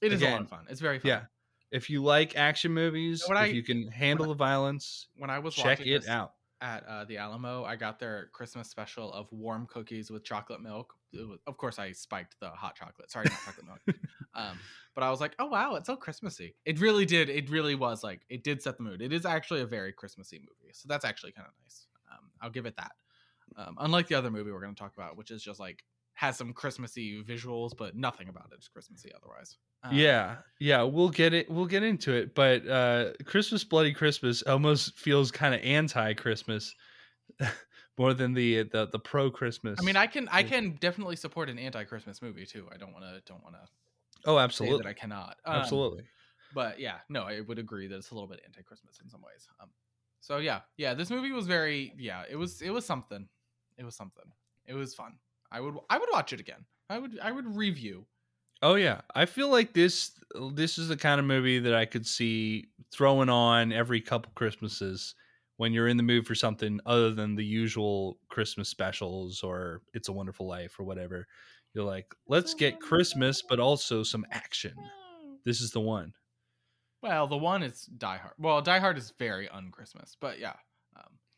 It is a lot of fun. It's very fun. Yeah, if you like action movies, if I- you can handle the violence, When I was check it out. at uh, the Alamo, I got their Christmas special of warm cookies with chocolate milk. Was- of course, I spiked the hot chocolate. Sorry, not chocolate milk. Um, but I was like, oh wow, it's so Christmassy. It really did. It really was like it did set the mood. It is actually a very Christmassy movie, so that's actually kind of nice. Um, I'll give it that. Um, unlike the other movie we're going to talk about, which is just like has some Christmassy visuals, but nothing about it is Christmassy otherwise. Um, yeah, yeah, we'll get it. We'll get into it. But uh, Christmas, Bloody Christmas, almost feels kind of anti-Christmas more than the the the pro Christmas. I mean, I can I can definitely support an anti-Christmas movie too. I don't want to don't want to oh, absolutely, that I cannot. Um, absolutely. But yeah, no, I would agree that it's a little bit anti-Christmas in some ways. Um, so yeah, yeah, this movie was very yeah, it was it was something. It was something. It was fun. I would I would watch it again. I would I would review. Oh yeah, I feel like this this is the kind of movie that I could see throwing on every couple Christmases when you're in the mood for something other than the usual Christmas specials or It's a Wonderful Life or whatever. You're like, let's get Christmas, but also some action. This is the one. Well, the one is Die Hard. Well, Die Hard is very un-Christmas, but yeah,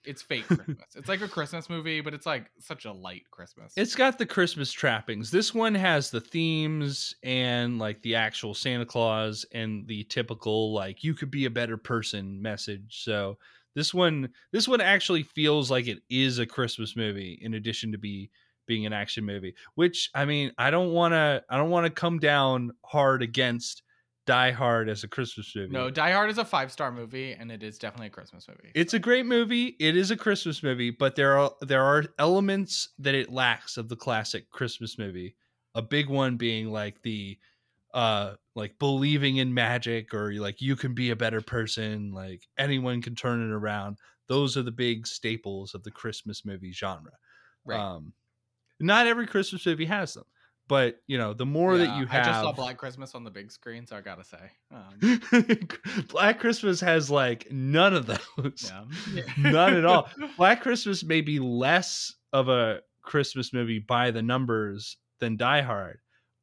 it's fake Christmas. it's like a Christmas movie, but it's like such a light Christmas. It's got the Christmas trappings. This one has the themes and like the actual Santa Claus and the typical like you could be a better person message. So this one this one actually feels like it is a Christmas movie in addition to be being an action movie. Which I mean, I don't want to I don't want to come down hard against Die Hard as a Christmas movie. no, Die Hard is a five-star movie, and it is definitely a Christmas movie. It's a great movie. It is a Christmas movie, but there are there are elements that it lacks of the classic Christmas movie. A big one being like the uh like believing in magic or like you can be a better person, like anyone can turn it around. Those are the big staples of the Christmas movie genre. right. Um not every Christmas movie has them, but you know, the more that you have I just saw Black Christmas on the big screen, so I gotta say, um, Black Christmas has like none of those. yeah. None at all. Black Christmas may be less of a Christmas movie by the numbers than Die Hard,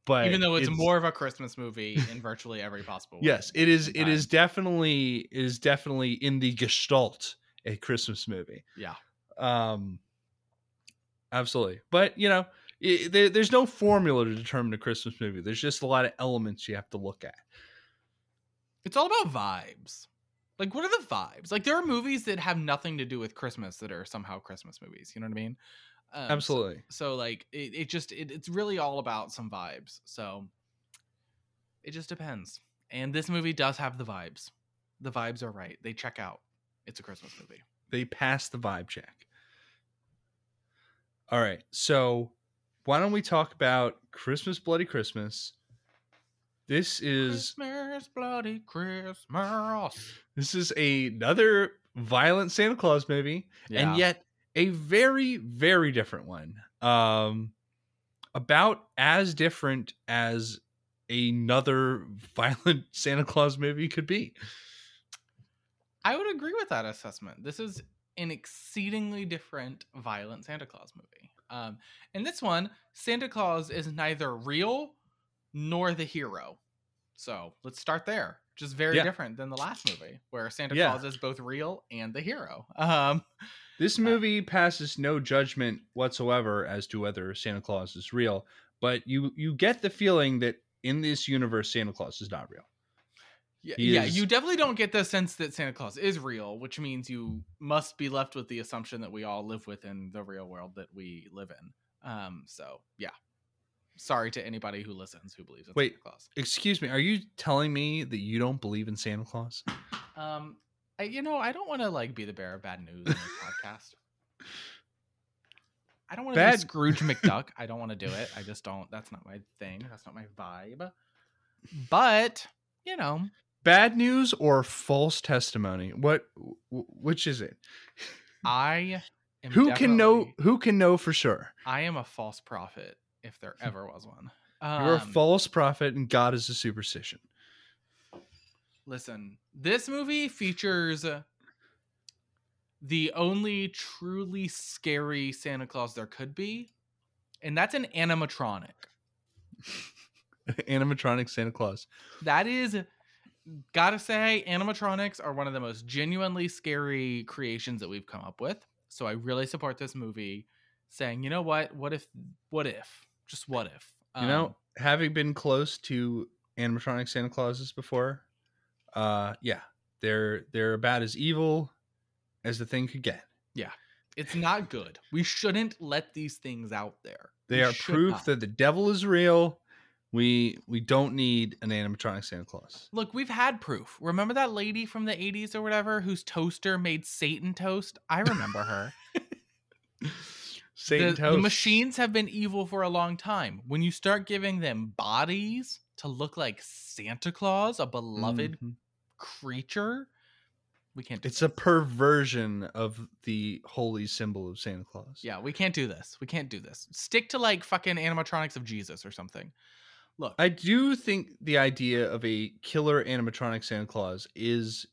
but Even though it's, more of a Christmas movie in virtually every possible way. yes, it is it is definitely it is definitely in the gestalt a Christmas movie. Yeah. Um, absolutely. But you know, there, there's no formula to determine a Christmas movie. There's just a lot of elements you have to look at. It's all about vibes. Like, what are the vibes? Like, there are movies that have nothing to do with Christmas that are somehow Christmas movies. You know what I mean? Um, so- Absolutely. So, like, it, it just it, it's really all about some vibes. So, it just depends. And this movie does have the vibes. The vibes are right. They check out. It's a Christmas movie. they pass the vibe check. All right. So, why don't we talk about Christmas Bloody Christmas? This is Christmas, bloody Christmas. this is another violent Santa Claus movie and yet a very very different one. Um about as different as another violent Santa Claus movie could be. I would agree with that assessment. This is an exceedingly different violent Santa Claus movie. Um, in this one, Santa Claus is neither real nor the hero. So let's start there. Just very Yeah. different than the last movie, where Santa Yeah. Claus is both real and the hero. Um, This movie passes no judgment whatsoever as to whether Santa Claus is real, but you you get the feeling that in this universe Santa Claus is not real. Yeah, He yeah, is- you definitely don't get the sense that Santa Claus is real, which means you must be left with the assumption that we all live within the real world that we live in. Um, so yeah. Sorry to anybody who listens who believes in Wait. Santa Claus. Excuse me, are you telling me that you don't believe in Santa Claus? Um, I, you know, I don't want to like be the bearer of bad news on this podcast. I don't want to be Bad- Scrooge McDuck. I don't want to do it. I just don't. That's not my thing. That's not my vibe. But you know, Bad news or false testimony? What which is it? I am Who can know who can know for sure? I am a false prophet if there ever was one. You're a Um, false prophet and God is a superstition. Listen, this movie features the only truly scary Santa Claus there could be, and that's an animatronic. Animatronic Santa Claus. That is, gotta say, animatronics are one of the most genuinely scary creations that we've come up with. So I really support this movie saying, you know what? What if, what if, just what if? You know, having been close to animatronic Santa Clauses before, uh yeah, they're they're about as evil as the thing could get. Yeah. It's not good. We shouldn't let these things out there. They We are proof not. that the devil is real. We we don't need an animatronic Santa Claus. Look, we've had proof. Remember that lady from the 80s or whatever whose toaster made Satan toast? I remember her. Satan the, the machines have been evil for a long time. When you start giving them bodies to look like Santa Claus, a beloved Mhm. creature, we can't. Do It's a perversion of the holy symbol of Santa Claus. yeah. We can't do this. We can't do this. Stick to like fucking animatronics of Jesus or something. Look, I do think the idea of a killer animatronic Santa Claus is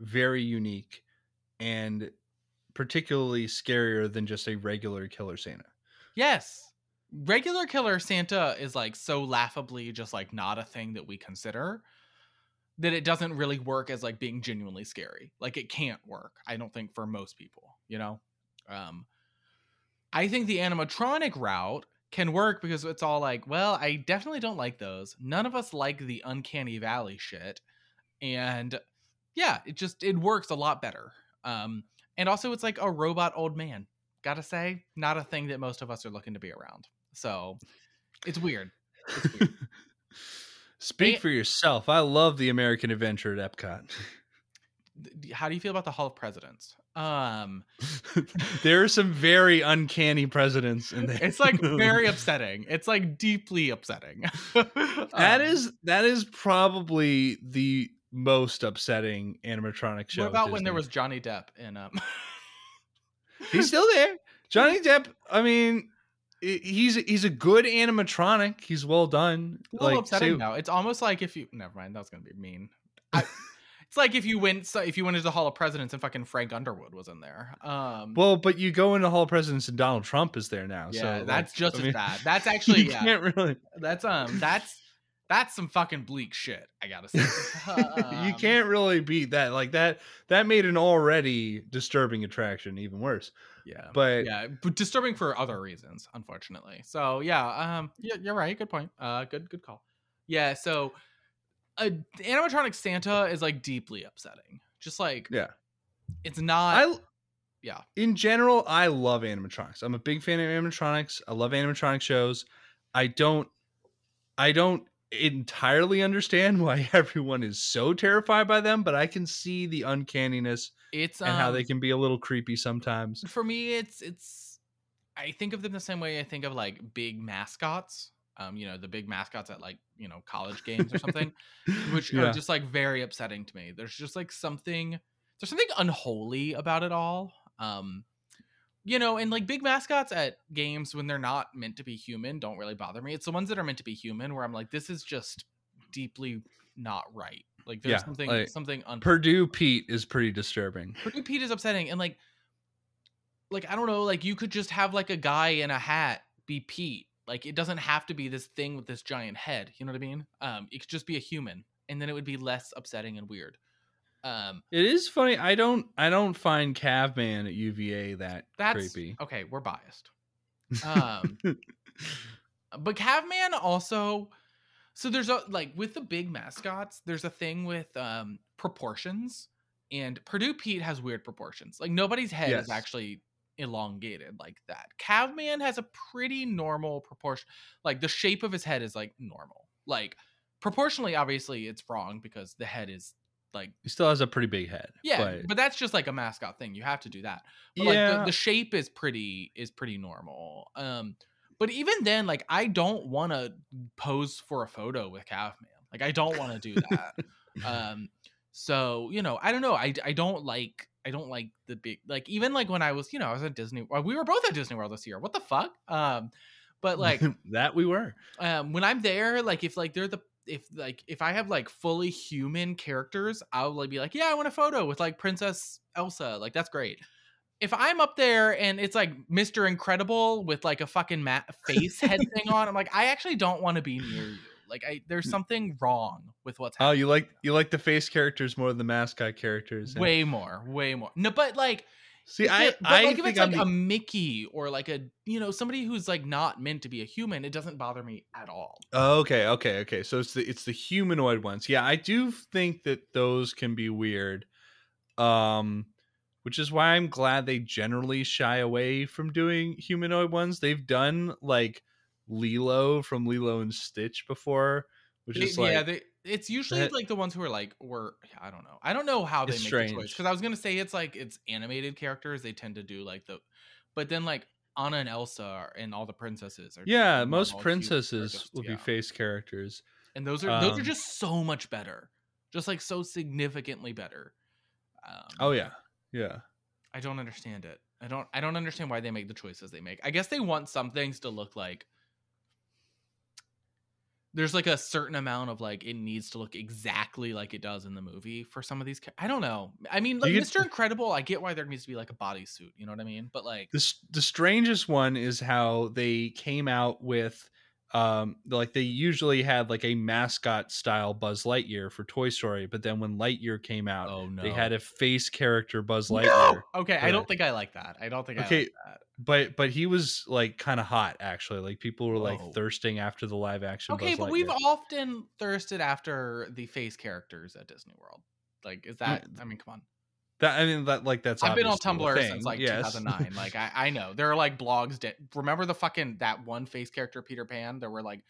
very unique and particularly scarier than just a regular killer Santa. yes, regular killer Santa is like so laughably just like not a thing that we consider that it doesn't really work as like being genuinely scary. Like it can't work. I don't think for most people, you know. Um I think the animatronic route can work because it's all like, well, I definitely don't like those. None of us like the uncanny valley shit. And yeah, it just it works a lot better. Um and also it's like a robot old man. Got to say, not a thing that most of us are looking to be around. So, it's weird. It's weird. Speak And- for yourself. I love the American Adventure at Epcot. How do you feel about the Hall of Presidents? Um there are some very uncanny presidents in there. it's like very upsetting. It's like deeply upsetting. That Um, is that is probably the most upsetting animatronic show. What about when there was Johnny Depp in um He's still there. Johnny Depp. I mean, he's he's a good animatronic. He's well done. a little Like, upsetting say- now. It's almost like if you never mind, that was gonna be mean. I, it's like if you went so if you went into the Hall of Presidents and fucking Frank Underwood was in there. Um well, but you go into Hall of Presidents and Donald Trump is there now. yeah, so like, that's just I as mean, bad. That's actually you yeah. can't really. That's um that's that's some fucking bleak shit, I gotta say. you Um, can't really beat that. Like that. That made an already disturbing attraction even worse. Yeah. But yeah, but disturbing for other reasons, unfortunately. So yeah, um, yeah, you're right. Good point. Uh, good, good call. Yeah. So, a animatronic Santa is like deeply upsetting. Just like yeah, it's not. I yeah. in general, I love animatronics. I'm a big fan of animatronics. I love animatronic shows. I don't I don't entirely understand why everyone is so terrified by them, but I can see the uncanniness it's and how they um, can be a little creepy sometimes. for me it's it's i think of them the same way i think of like big mascots um you know the big mascots at like you know college games or something which Yeah. are just like very upsetting to me there's just like something there's something unholy about it all um you know and like big mascots at games when they're not meant to be human don't really bother me it's the ones that are meant to be human where i'm like this is just deeply not right like there's Yeah, something like, something un- Purdue Pete is pretty disturbing. Purdue Pete is upsetting, and like, like I don't know, like you could just have like a guy in a hat be Pete. Like it doesn't have to be this thing with this giant head. You know what I mean? Um, it could just be a human, and then it would be less upsetting and weird. Um, It is funny. I don't I don't find Cavman at UVA that that's creepy. okay. We're biased. Um, but Cavman also. So there's a like with the big mascots, there's a thing with um proportions, and Purdue Pete has weird proportions. Like nobody's head Yes. is actually elongated like that. Cavman has a pretty normal proportion. Like the shape of his head is like normal. Like proportionally, obviously, it's wrong because the head is like He still has a pretty big head. yeah, but, but, that's just like a mascot thing. You have to do that. But like yeah. the, the shape is pretty is pretty normal. Um, but even then, like I don't want to pose for a photo with Cavman. Like I don't want to do that. um, so you know, I don't know. I I don't like I don't like the big like even like when I was you know I was at Disney. Well, we were both at Disney World this year. What the fuck? Um, but like that we were. um when i'm there like if like they're the if like if i have like fully human characters i'll like be like yeah i want a photo with like princess elsa like that's great if i'm up there and it's like mr incredible with like a fucking mat face head thing on i'm like i actually don't want to be near you like i there's something wrong with what's happening. Oh, you like you like the face characters more than the mascot characters. and- way more way more no but like See, I it- I like if it's I'm like the- a Mickey or like a you know somebody who's like not meant to be a human, it doesn't bother me at all. Oh, okay, okay, okay. So it's the it's the humanoid ones. Yeah, I do think that those can be weird. Um which is why I'm glad they generally shy away from doing humanoid ones. They've done like Lilo from Lilo and Stitch before, which is like yeah, they, it's usually that- like the ones who are like were I don't know. I don't know how they make the choice because I was gonna say it's like it's animated characters. They tend to do like the, but then like Anna and Elsa are- and all the princesses are Yeah, normal most princesses will be face characters. and those are those are Um, just so much better, just like so significantly better. Um, Oh yeah, yeah. I don't understand it. I don't I don't understand why they make the choices they make. I guess they want some things to look like there's like a certain amount of like it needs to look exactly like it does in the movie for some of these I don't know. I mean like get- Mr. Incredible, I get why there needs to be like a bodysuit, you know what I mean? But like The the strangest one is how they came out with um like they usually had like a mascot style Buzz Lightyear for Toy Story, but then when Lightyear came out, oh no. they had a face character Buzz No! Lightyear. Okay, I don't think I like that. I don't think I Okay, like that. But but he was like kind of hot actually. Like people were like Oh. thirsting after the live action Okay, Buzz but we've often thirsted after the face characters at Disney World. Like, is that? I mean, come on. That I mean that like that's I've been on Tumblr since like yes. 2009. Like, I, I know there are like blogs. That, remember the fucking that one face character Peter Pan? There were like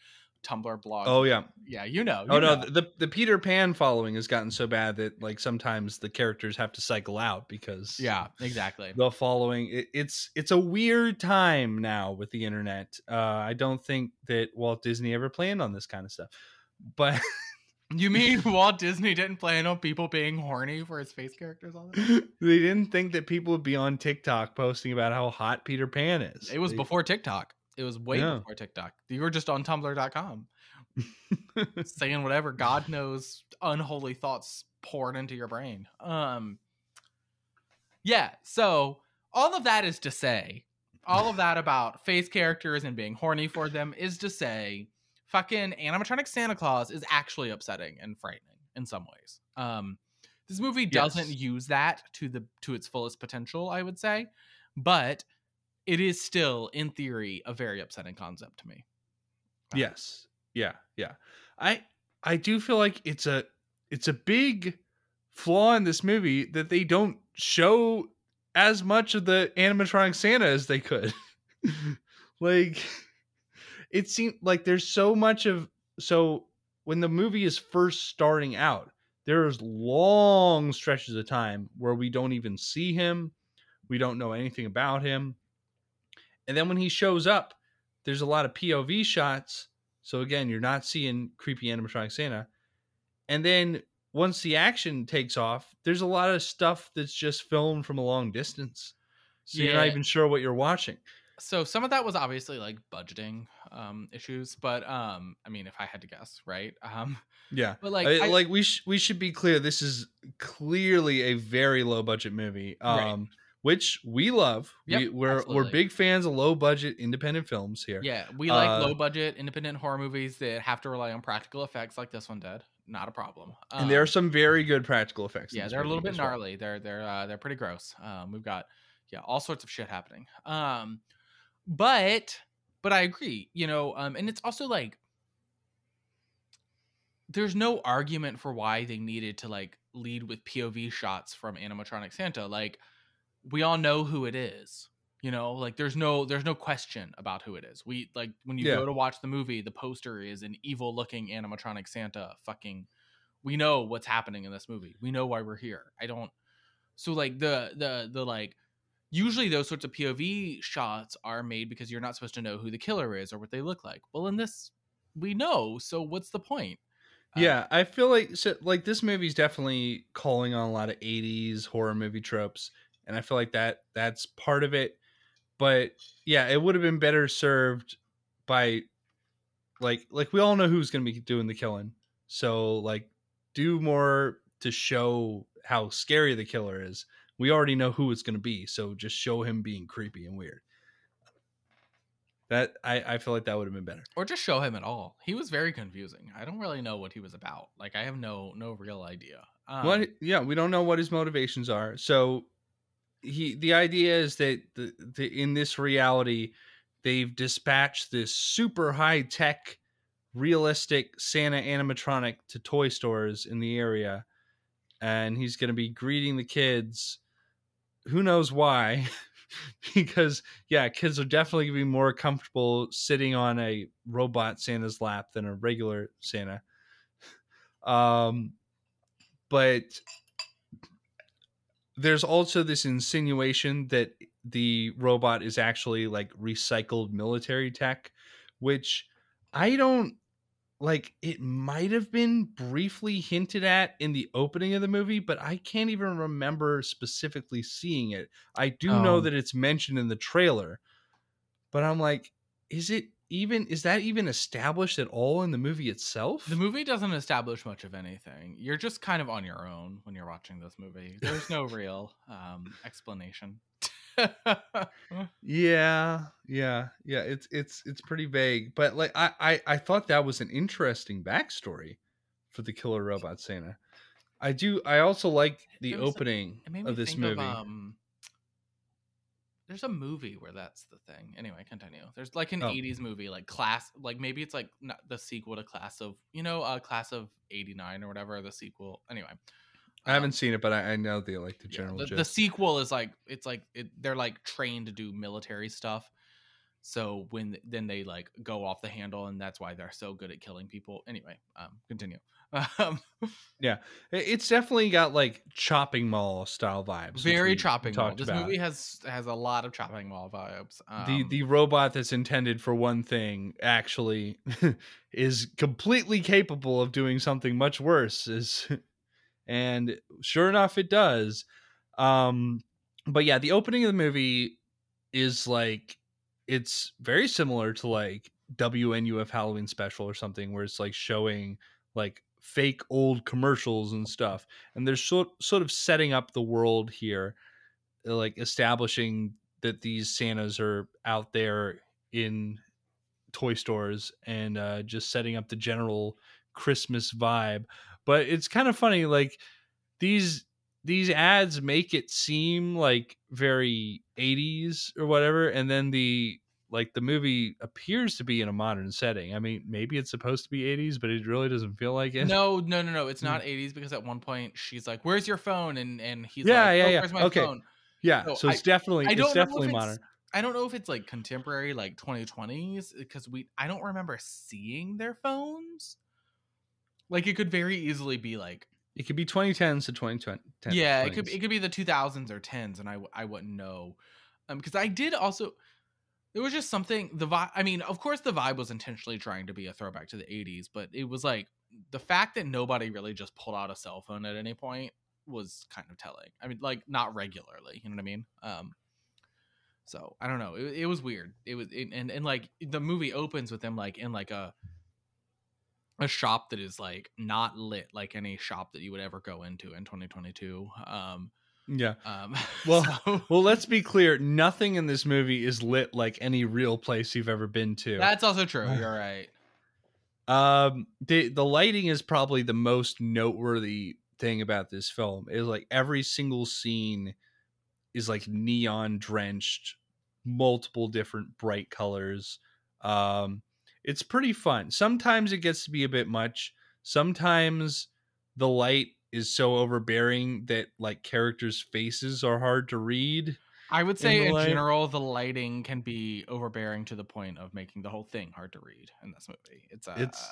Tumblr blogs. Oh yeah. yeah. You know. Oh no, know. the the Peter Pan following has gotten so bad that like sometimes the characters have to cycle out because yeah, exactly. the following it, it's it's a weird time now with the internet. Uh I don't think that Walt Disney ever planned on this kind of stuff. But You mean Walt Disney didn't plan on people being horny for his face characters the time? they didn't think that people would be on TikTok posting about how hot Peter Pan is. It was They- before TikTok. It was way Yeah. before TikTok. You were just on Tumblr.com saying whatever God knows unholy thoughts poured into your brain. Um Yeah, so all of that is to say, all of that about face characters and being horny for them is to say fucking animatronic Santa Claus is actually upsetting and frightening in some ways. Um this movie doesn't Yes. use that to the to its fullest potential, I would say, but it is still in theory a very upsetting concept to me. Yes. Yeah, yeah. I I do feel like it's a it's a big flaw in this movie that they don't show as much of the animatronic Santa as they could. like it seemed like there's so much of so when the movie is first starting out, there's long stretches of time where we don't even see him. We don't know anything about him. And then when he shows up, there's a lot of POV shots. So again, you're not seeing creepy animatronic Santa. And then once the action takes off, there's a lot of stuff that's just filmed from a long distance. So you're not even sure what you're watching. So some of that was obviously like budgeting um issues, but um I mean if I had to guess, right? Um Yeah. but like Like, I- like we sh- we should be clear this is clearly a very low budget movie. Um Right. which we love. Yep, we, we're we're big fans of low budget independent films here. yeah, we like Uh, low budget independent horror movies that have to rely on practical effects like this one did. Not a problem. and there are Um, some very good practical effects. yeah they're a little bit as well. gnarly they're they're uh, they're pretty gross um we've got yeah all sorts of shit happening um but but i agree you know um and it's also like there's no argument for why they needed to like lead with pov shots from animatronic santa like we all know who it is you know like there's no there's no question about who it is. We like when you Yeah. go to watch the movie the poster is an evil looking animatronic santa fucking we know what's happening in this movie. We know why we're here. I don't so like the the the like usually those sorts of pov shots are made because you're not supposed to know who the killer is or what they look like well in this we know so what's the point Uh, Yeah, I feel like so, like this movie's definitely calling on a lot of 80s horror movie tropes and I feel like that that's part of it. But yeah, it would have been better served by like like we all know who's going to be doing the killing. So like do more to show how scary the killer is. We already know who it's going to be, so just show him being creepy and weird. That I I feel like that would have been better. or just show him at all. He was very confusing. I don't really know what he was about. Like i have no no real idea. Um, what yeah we don't know what his motivations are. So he the idea is that the, the in this reality they've dispatched this super high tech realistic santa animatronic to toy stores in the area and he's going to be greeting the kids who knows why because yeah kids are definitely to be more comfortable sitting on a robot santa's lap than a regular santa. Um but there's also this insinuation that the robot is actually like recycled military tech, which I don't like. It might have been briefly hinted at in the opening of the movie, but I can't even remember specifically seeing it. I do know Oh. that it's mentioned in the trailer, but I'm like, is it even, is that even established at all in the movie itself? The movie doesn't establish much of anything. You're just kind of on your own when you're watching this movie. There's no real um, explanation. Yeah, yeah, yeah. It's it's it's pretty vague, but like I I, I thought that was an interesting backstory for the killer robot Santa. I do. I also like the opening me of this movie. of um. There's a movie where that's the thing. Anyway, continue. There's like an Oh. '80s movie, like class, like maybe it's like not the sequel to Class of, you know, uh, Class of '89 or whatever. The sequel. Anyway, I haven't um, seen it, but I, I know the like the yeah, general the, the sequel is like it's like it, they're like trained to do military stuff so when then they like go off the handle and that's why they're so good at killing people anyway um continue um I- it's definitely got like chopping mall style vibes. very chopping mall this about. movie has has a lot of chopping mall vibes um, the the robot that's intended for one thing actually is completely capable of doing something much worse is and sure enough it does um but yeah the opening of the movie is like it's very similar to like WNUF Halloween special or something where it's like showing like fake old commercials and stuff and they're sort sort of setting up the world here like establishing that these Santas are out there in toy stores and uh, just setting up the general Christmas vibe. But it's kind of funny, like these these ads make it seem like very 80s or whatever, and then the like the movie appears to be in a modern setting. I mean, maybe it's supposed to be 80s, but it really doesn't feel like it. no no no no it's Hmm. not 80s because at one point she's like where's your phone and and he's Yeah, like yeah, "Oh, yeah. where's my Okay. phone Yeah, No, so it's definitely I it's don't know if definitely it's- modern. I don't know if it's like contemporary, like 2020s, because we I don't remember seeing their phones. Like it could very easily be like It could be 2010s to 2020. yeah, it could it could be the 2000s or 10s, and I I wouldn't know, um, because I did also there was just something the vibe. I mean, of course, the vibe was intentionally trying to be a throwback to the 80s, but it was like the fact that nobody really just pulled out a cell phone at any point was kind of telling. I mean, like not regularly, you know what I mean? Um, so I don't know. It, it was weird. It was it, and and like the movie opens with them like in like a a shop that is like not lit like any shop that you would ever go into in 2022. Um, Yeah. um, Well- so- Well, let's be clear. Nothing in this movie is lit like any real place you've ever been to. that's also true. You're right. Um, the the lighting is probably the most noteworthy thing about this film. Is like every single scene is like neon drenched, multiple different bright colors. Um, it's pretty fun. Sometimes it gets to be a bit much. Sometimes the light is so overbearing that like characters' faces are hard to read. I would say in light. general the lighting can be overbearing to the point of making the whole thing hard to read in this movie. It's uh, It's-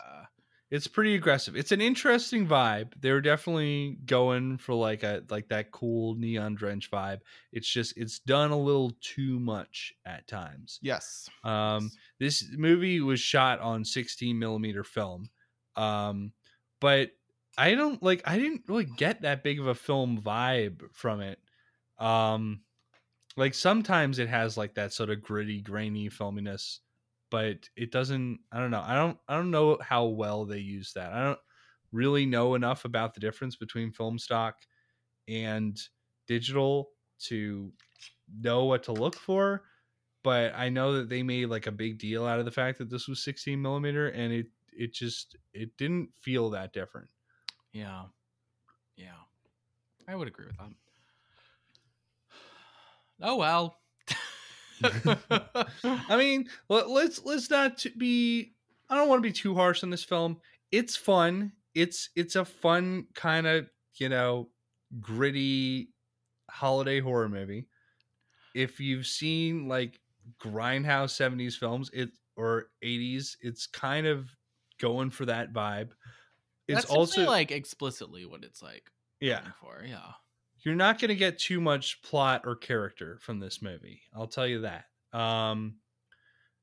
it's pretty aggressive. It's an interesting vibe. They're definitely going for like a like that cool neon drench vibe. It's just it's done a little too much at times. yes. Um, this movie was shot on 16 millimeter film, um, but I don't like I didn't really get that big of a film vibe from it. Um, like sometimes it has like that sort of gritty, grainy filminess, but it doesn't. I don't know. I don't. I don't know how well they use that. I don't really know enough about the difference between film stock and digital to know what to look for but I know that they made like a big deal out of the fact that this was 16 millimeter, and it it just it didn't feel that different. Yeah. Yeah. I would agree with that. Oh well. I mean, let, let's let's not be. I don't want to be too harsh on this film. It's fun. It's it's a fun kind of you know gritty holiday horror movie. If you've seen like grindhouse 70s films, it or 80s, it's kind of going for that vibe. It's That's also also like explicitly what it's like yeah for. Yeah. You're not going to get too much plot or character from this movie. I'll tell you that. Um,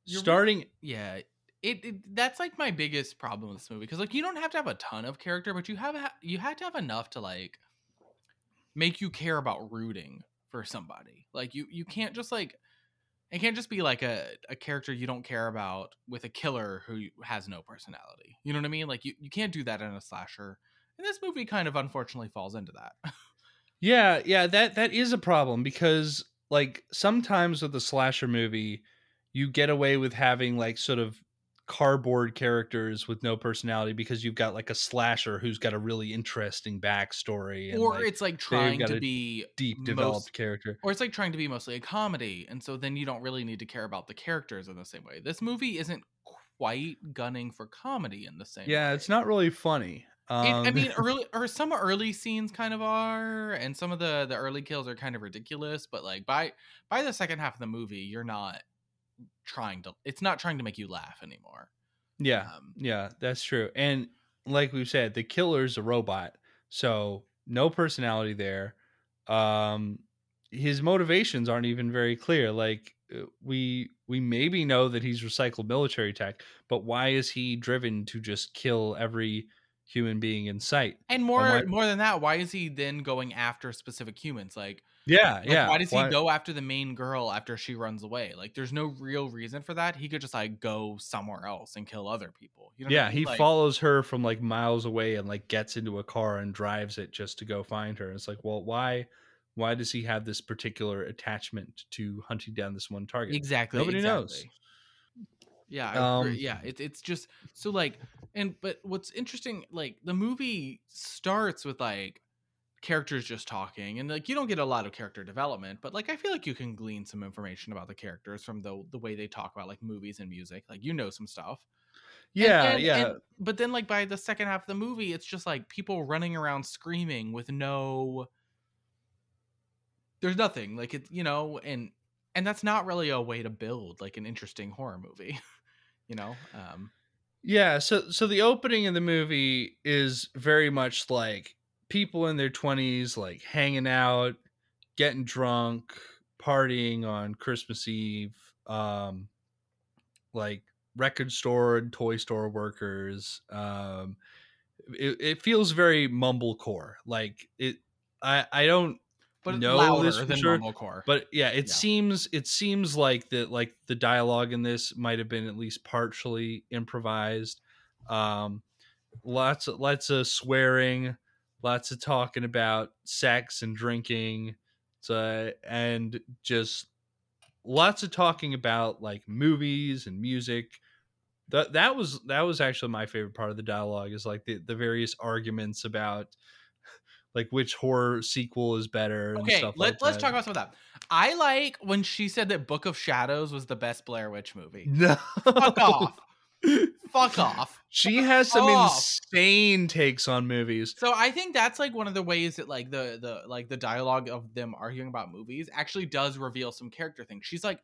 You're- starting, Yeah, it, it that's like my biggest problem with this movie because like you don't have to have a ton of character, but you have ha- you have to have enough to like make you care about rooting for somebody. Like you you can't just like it can't just be like a, a character you don't care about with a killer who has no personality. You know what I mean? Like you, you can't do that in a slasher. And this movie kind of unfortunately falls into that. yeah, yeah, that that is a problem because like sometimes with a slasher movie, you get away with having like sort of cardboard characters with no personality because you've got like a slasher who's got a really interesting backstory and or like, it's like trying to be deep most- developed character. or it's like trying to be mostly a comedy and so then you don't really need to care about the characters in the same way this movie isn't quite gunning for comedy in the same Yeah, way. it's not really funny. It- Um, i mean early or some early scenes kind of are and some of the the early kills are kind of ridiculous but like by by the second half of the movie you're not trying to it's not trying to make you laugh anymore yeah, um, yeah, that's true. And like we've said, the killer's a robot, so no personality there. Um, his motivations aren't even very clear. Like uh, we we maybe know that he's recycled military tech, but why is he driven to just kill every human being in sight? and more why- more than that why is he then going after specific humans like Yeah, Like, yeah. Why does he go after the main girl after she runs away? Like, there's no real reason for that. He could just like go somewhere else and kill other people. You know? what I Yeah, mean? he Like, follows her from like miles away and like gets into a car and drives it just to go find her. It's like, well, why why does he have this particular attachment to hunting down this one target? Exactly. Nobody knows. Yeah, I agree. Um, yeah. It, it's just so like, and but what's interesting, like the movie starts with like characters just talking, and like you don't get a lot of character development, but like I feel like you can glean some information about the characters from the the way they talk about like movies and music. Like you know some stuff. And- Yeah, and- yeah. and- but then, like by the second half of the movie, it's just like people running around screaming with no. There's nothing like it, you know, and and that's not really a way to build like an interesting horror movie, you know. Um, Yeah, so so the opening of the movie is very much like people in their 20s like hanging out, getting drunk, partying on Christmas Eve, um like record store and toy store workers. Um it, it feels very mumblecore. Like it I I don't but know louder this for than sure, mumblecore. but yeah, it Yeah. seems it seems like that like the dialogue in this might have been at least partially improvised. Um, lots of lots of swearing, lots of talking about sex and drinking, so and just lots of talking about like movies and music. That that was that was actually my favorite part of the dialogue is like the the various arguments about like which horror sequel is better and okay, stuff let, like let's that. talk about some of that. I like when she said that Book of Shadows was the best Blair Witch movie. No. Fuck off. Fuck off. She has some off. insane takes on movies. So I think that's like one of the ways that like the the like the dialogue of them arguing about movies actually does reveal some character things. She's like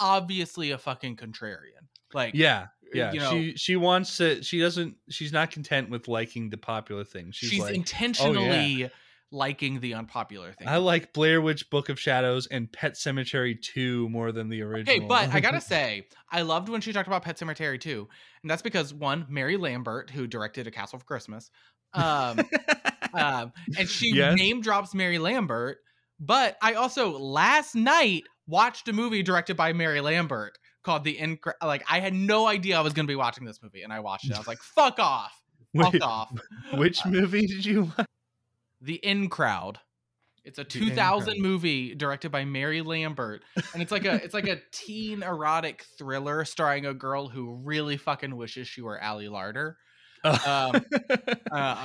obviously a fucking contrarian. Like Yeah, yeah. you know- she she wants to. She doesn't. She's not content with liking the popular things. She's, she's, like, intentionally liking the unpopular thing. I like Blair Witch Book of Shadows and Pet Sematary 2 more than the original. Okay, but I gotta say, I loved when she talked about Pet Sematary 2 and that's because one, Mary Lambert, who directed A Castle for Christmas, um, um, and she Yes. name drops Mary Lambert. But I also last night watched a movie directed by Mary Lambert called The Incre- Like I had no idea I was gonna be watching this movie, and I watched it. I was like, "Fuck off, fuck Wait, off." which movie did you watch? The In Crowd. It's a 2000 movie directed by Mary Lambert, and it's like a it's like a teen erotic thriller starring a girl who really fucking wishes she were Ali Larter. Um, um,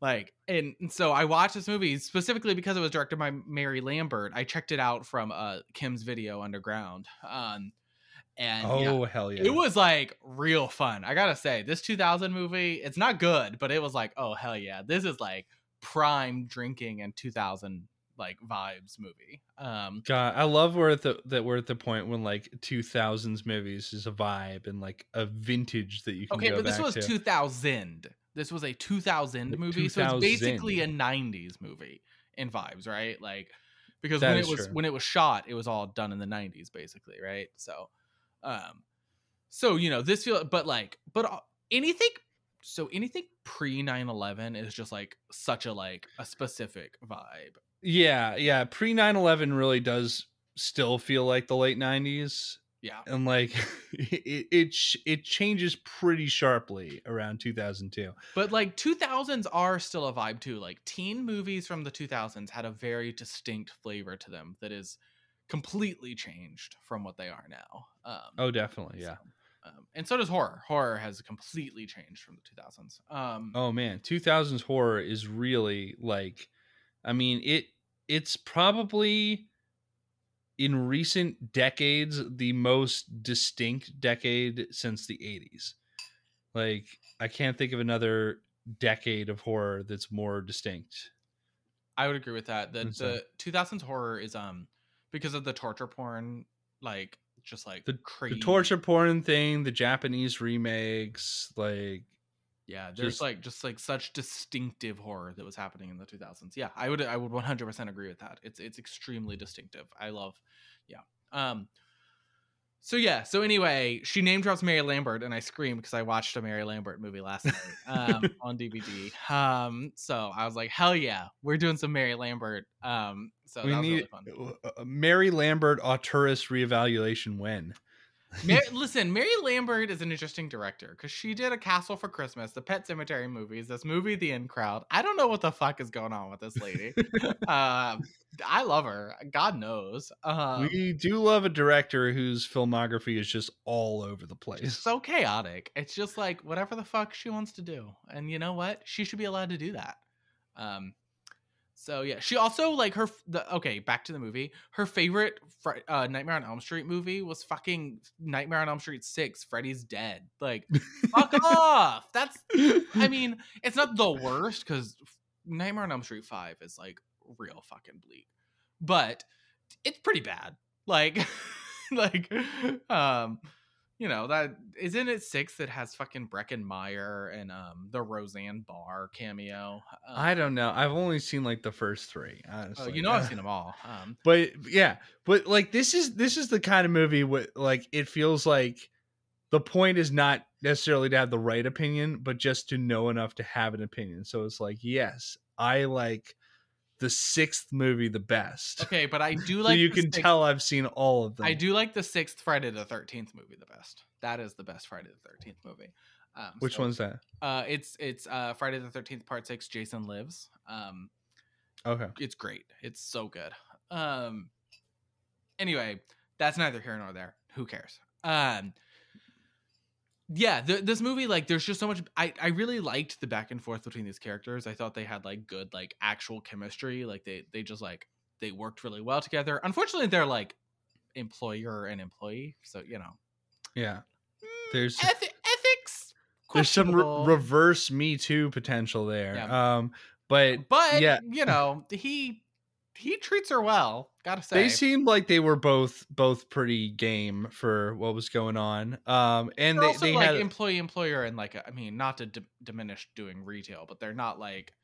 like, and, and so I watched this movie specifically because it was directed by Mary Lambert. I checked it out from uh, Kim's Video Underground, um, and yeah, oh hell yeah! it was like real fun. I gotta say, this 2000 movie, it's not good, but it was like, oh hell yeah, this is like prime drinking and 2000 like vibes movie. Um, God, I love we're the that we're at the point when like 2000s movies is a vibe and like a vintage that you can okay, but this was to. 2000. This was a 2000 Like movie, so it's basically a 90s movie in vibes, right? Like because That when it was true. when it was shot, it was all done in the '90s, basically, right? So, um, so you know this feel, but like, but uh, anything. So anything pre 9-11 is just like such a like a specific vibe. Yeah, yeah. Pre 9 11 really does still feel like the late 90s. Yeah. And like it, it, it changes pretty sharply around 2002. But like 2000s are still a vibe too. Like teen movies from the 2000s had a very distinct flavor to them that is completely changed from what they are now. Um, Oh, definitely. Yeah. um, and so does horror. Horror has completely changed from the 2000s. Um, Oh man, 2000s horror is really like I mean, it it's probably in recent decades the most distinct decade since the 80s. Like I can't think of another decade of horror that's more distinct. I would agree with that. So- the 2000s horror is um because of the torture porn, like just like The- crazy The torture porn thing, the Japanese remakes, like Yeah, there's just- like just like such distinctive horror that was happening in the 2000s. Yeah, I would I would 100% agree with that. It's it's extremely distinctive. I love yeah. Um so yeah, so anyway, she name drops Mary Lambert and I scream because I watched a Mary Lambert movie last night um on DVD. Um so I was like, "Hell yeah, we're doing some Mary Lambert." Um so we that was need really fun. uh, Mary Lambert auteurist reevaluation when. Mary, listen, Mary Lambert is an interesting director because she did a Castle for Christmas, the Pet Sematary movies, this movie, The In Crowd. I don't know what the fuck is going on with this lady. um, I love her. God knows. Um, we do love a director whose filmography is just all over the it's place. so chaotic. It's just like whatever the fuck she wants to do, and you know what? She should be allowed to do that. Um, so yeah, she also like her. The okay, back to the movie. Her favorite uh, Nightmare on Elm Street movie was fucking Nightmare on Elm Street Six. Freddy's dead. Like fuck off. That's I mean, it's not the worst because Nightmare on Elm Street Five is like real fucking bleak, but it's pretty bad. Like, like, um, you know that isn't it six that has fucking Breckin Meyer and um the Roseanne Barr cameo. Um, I don't know. I've only seen like the first three. oh, you know I've seen them all. Um, But yeah, but like this is this is the kind of movie what like it feels like the point is not necessarily to have the right opinion, but just to know enough to have an opinion. So it's like, yes, I like the sixth movie the best. okay, but I do so like you the can sixth- tell I've seen all of them. I do like the sixth Friday the Thirteenth movie the best. That is the best Friday the Thirteenth movie. Um, Which so- one's that? Uh, it's it's uh Friday the Thirteenth Part Six. Jason Lives. Um, Okay. it's great. It's so good. Um, anyway, that's neither here nor there. Who cares? Um, yeah, th- this movie like there's just so much. I I really liked the back and forth between these characters. I thought they had like good like actual chemistry. Like they they just like they worked really well together. Unfortunately, they're like employer and employee. So you know, Yeah. There's Ethi- ethics. there's some re- reverse Me Too potential there. Yeah. Um, but but yeah. you know he he treats her well. Gotta say, they seemed like they were both both pretty game for what was going on. Um, and they're they, also they like had employee employer and like I mean not to d- diminish doing retail, but they're not like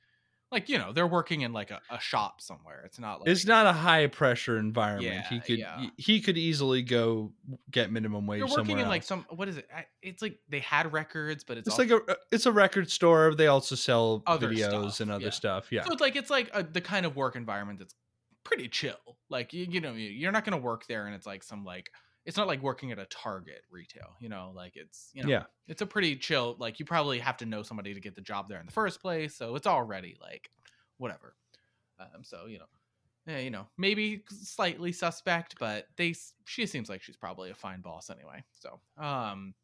like you know they're working in like a, a shop somewhere. It's not like it's not a high pressure environment. he could yeah. he- could easily go get minimum wage they're working somewhere in like some what is it? It's like they had records, but it's, It's also, like a it's a record store. They also sell videos stuff, and other yeah. stuff. Yeah. so it's like it's like a, the kind of work environment that's pretty chill. Like you, you know you- you're not gonna work there and it's like some like it's not like working at a Target retail. You know like it's you know Yeah. it's a pretty chill like you probably have to know somebody to get the job there in the first place so it's already like whatever um so you know yeah, you know maybe slightly suspect but they she seems like she's probably a fine boss anyway so um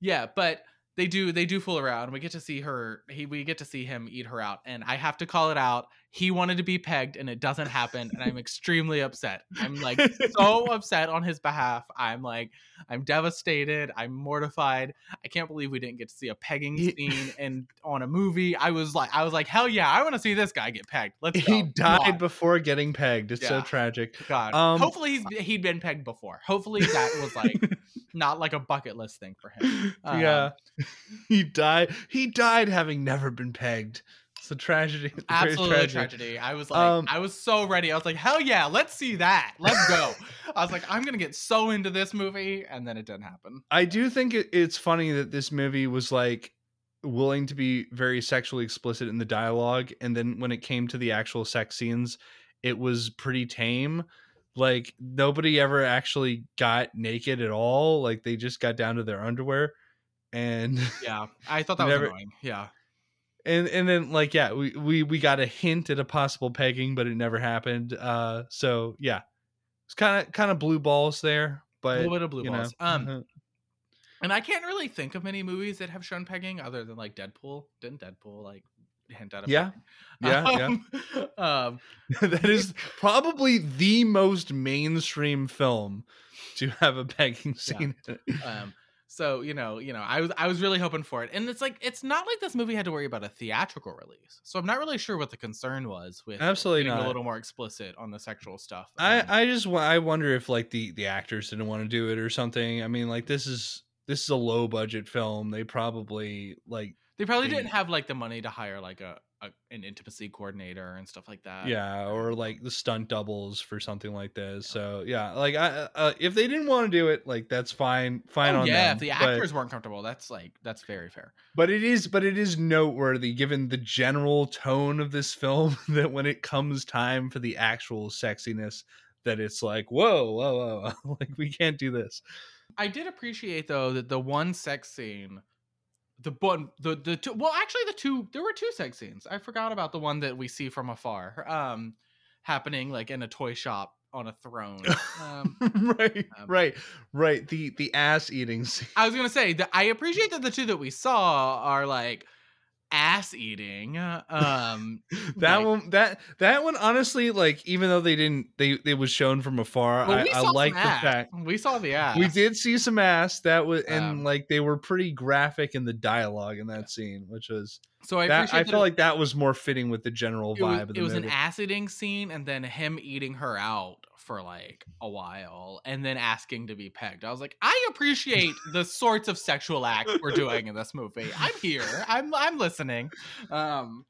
yeah but they do they do fool around we get to see her he we get to see him eat her out and i have to call it out he wanted to be pegged and it doesn't happen and i'm extremely upset i'm like so upset on his behalf i'm like i'm devastated i'm mortified i can't believe we didn't get to see a pegging scene and on a movie i was like i was like hell yeah i want to see this guy get pegged let's go. He died before getting pegged. It's so tragic. god um, hopefully he's he'd been pegged before hopefully that was like not like a bucket list thing for him Um, yeah. he died. He died having never been pegged. The tragedy. the greatest Absolutely tragedy. I was like, Um, I was so ready. I was like, hell yeah, let's see that. Let's go. I was like, I'm gonna get so into this movie, and then it didn't happen. I do think it, it's funny that this movie was like willing to be very sexually explicit in the dialogue, and then when it came to the actual sex scenes, it was pretty tame. Like nobody ever actually got naked at all. Like they just got down to their underwear, and Yeah, I thought that Never- was annoying. Yeah, and and then like yeah, we we we got a hint at a possible pegging, but it never happened. Uh, so yeah, it's kind of kind of blue balls there, but a little bit of blue you know, balls. Um, uh-huh. and I can't really think of many movies that have shown pegging other than like Deadpool. Didn't Deadpool like hint at a Yeah. yeah, yeah. Um, um, that is probably the most mainstream film to have a pegging scene. it. um so you know you know i was i was really hoping for it and it's like it's not like this movie had to worry about a theatrical release so i'm not really sure what the concern was with Absolutely not. a little more explicit on the sexual stuff I Um, I just I wonder if like the the actors didn't want to do it or something. I mean, like this is this is a low budget film. They probably like they probably the- didn't have like the money to hire like a, a an intimacy coordinator and stuff like that yeah, or like the stunt doubles for something like this. So yeah, like I uh, if they didn't want to do it, like that's fine, fine oh, on yeah them. Yeah, if the but- actors weren't comfortable that's like that's very fair but it is but it is noteworthy given the general tone of this film that when it comes time for the actual sexiness that it's like whoa whoa, whoa. like we can't do this I did appreciate though that the one sex scene, the one, the the two. Well, actually, the two. There were two sex scenes. I forgot about the one that we see from afar, um, happening like in a toy shop on a throne. Um, right Um, right right the the ass eating scene I was gonna say that I appreciate that the two that we saw are like ass eating. Um, that like- one that that one honestly like even though they didn't they it was shown from afar well, i, I like the fact we saw the ass. we did see some ass that was and Um, like they were pretty graphic in the dialogue in that scene which was So I that, i feel like that was more fitting with the general it was, vibe of the it was an ass eating scene and then him eating her out for like a while and then asking to be pegged. I was like, I appreciate the sorts of sexual acts we're doing in this movie. I'm here. I'm I'm listening. Um,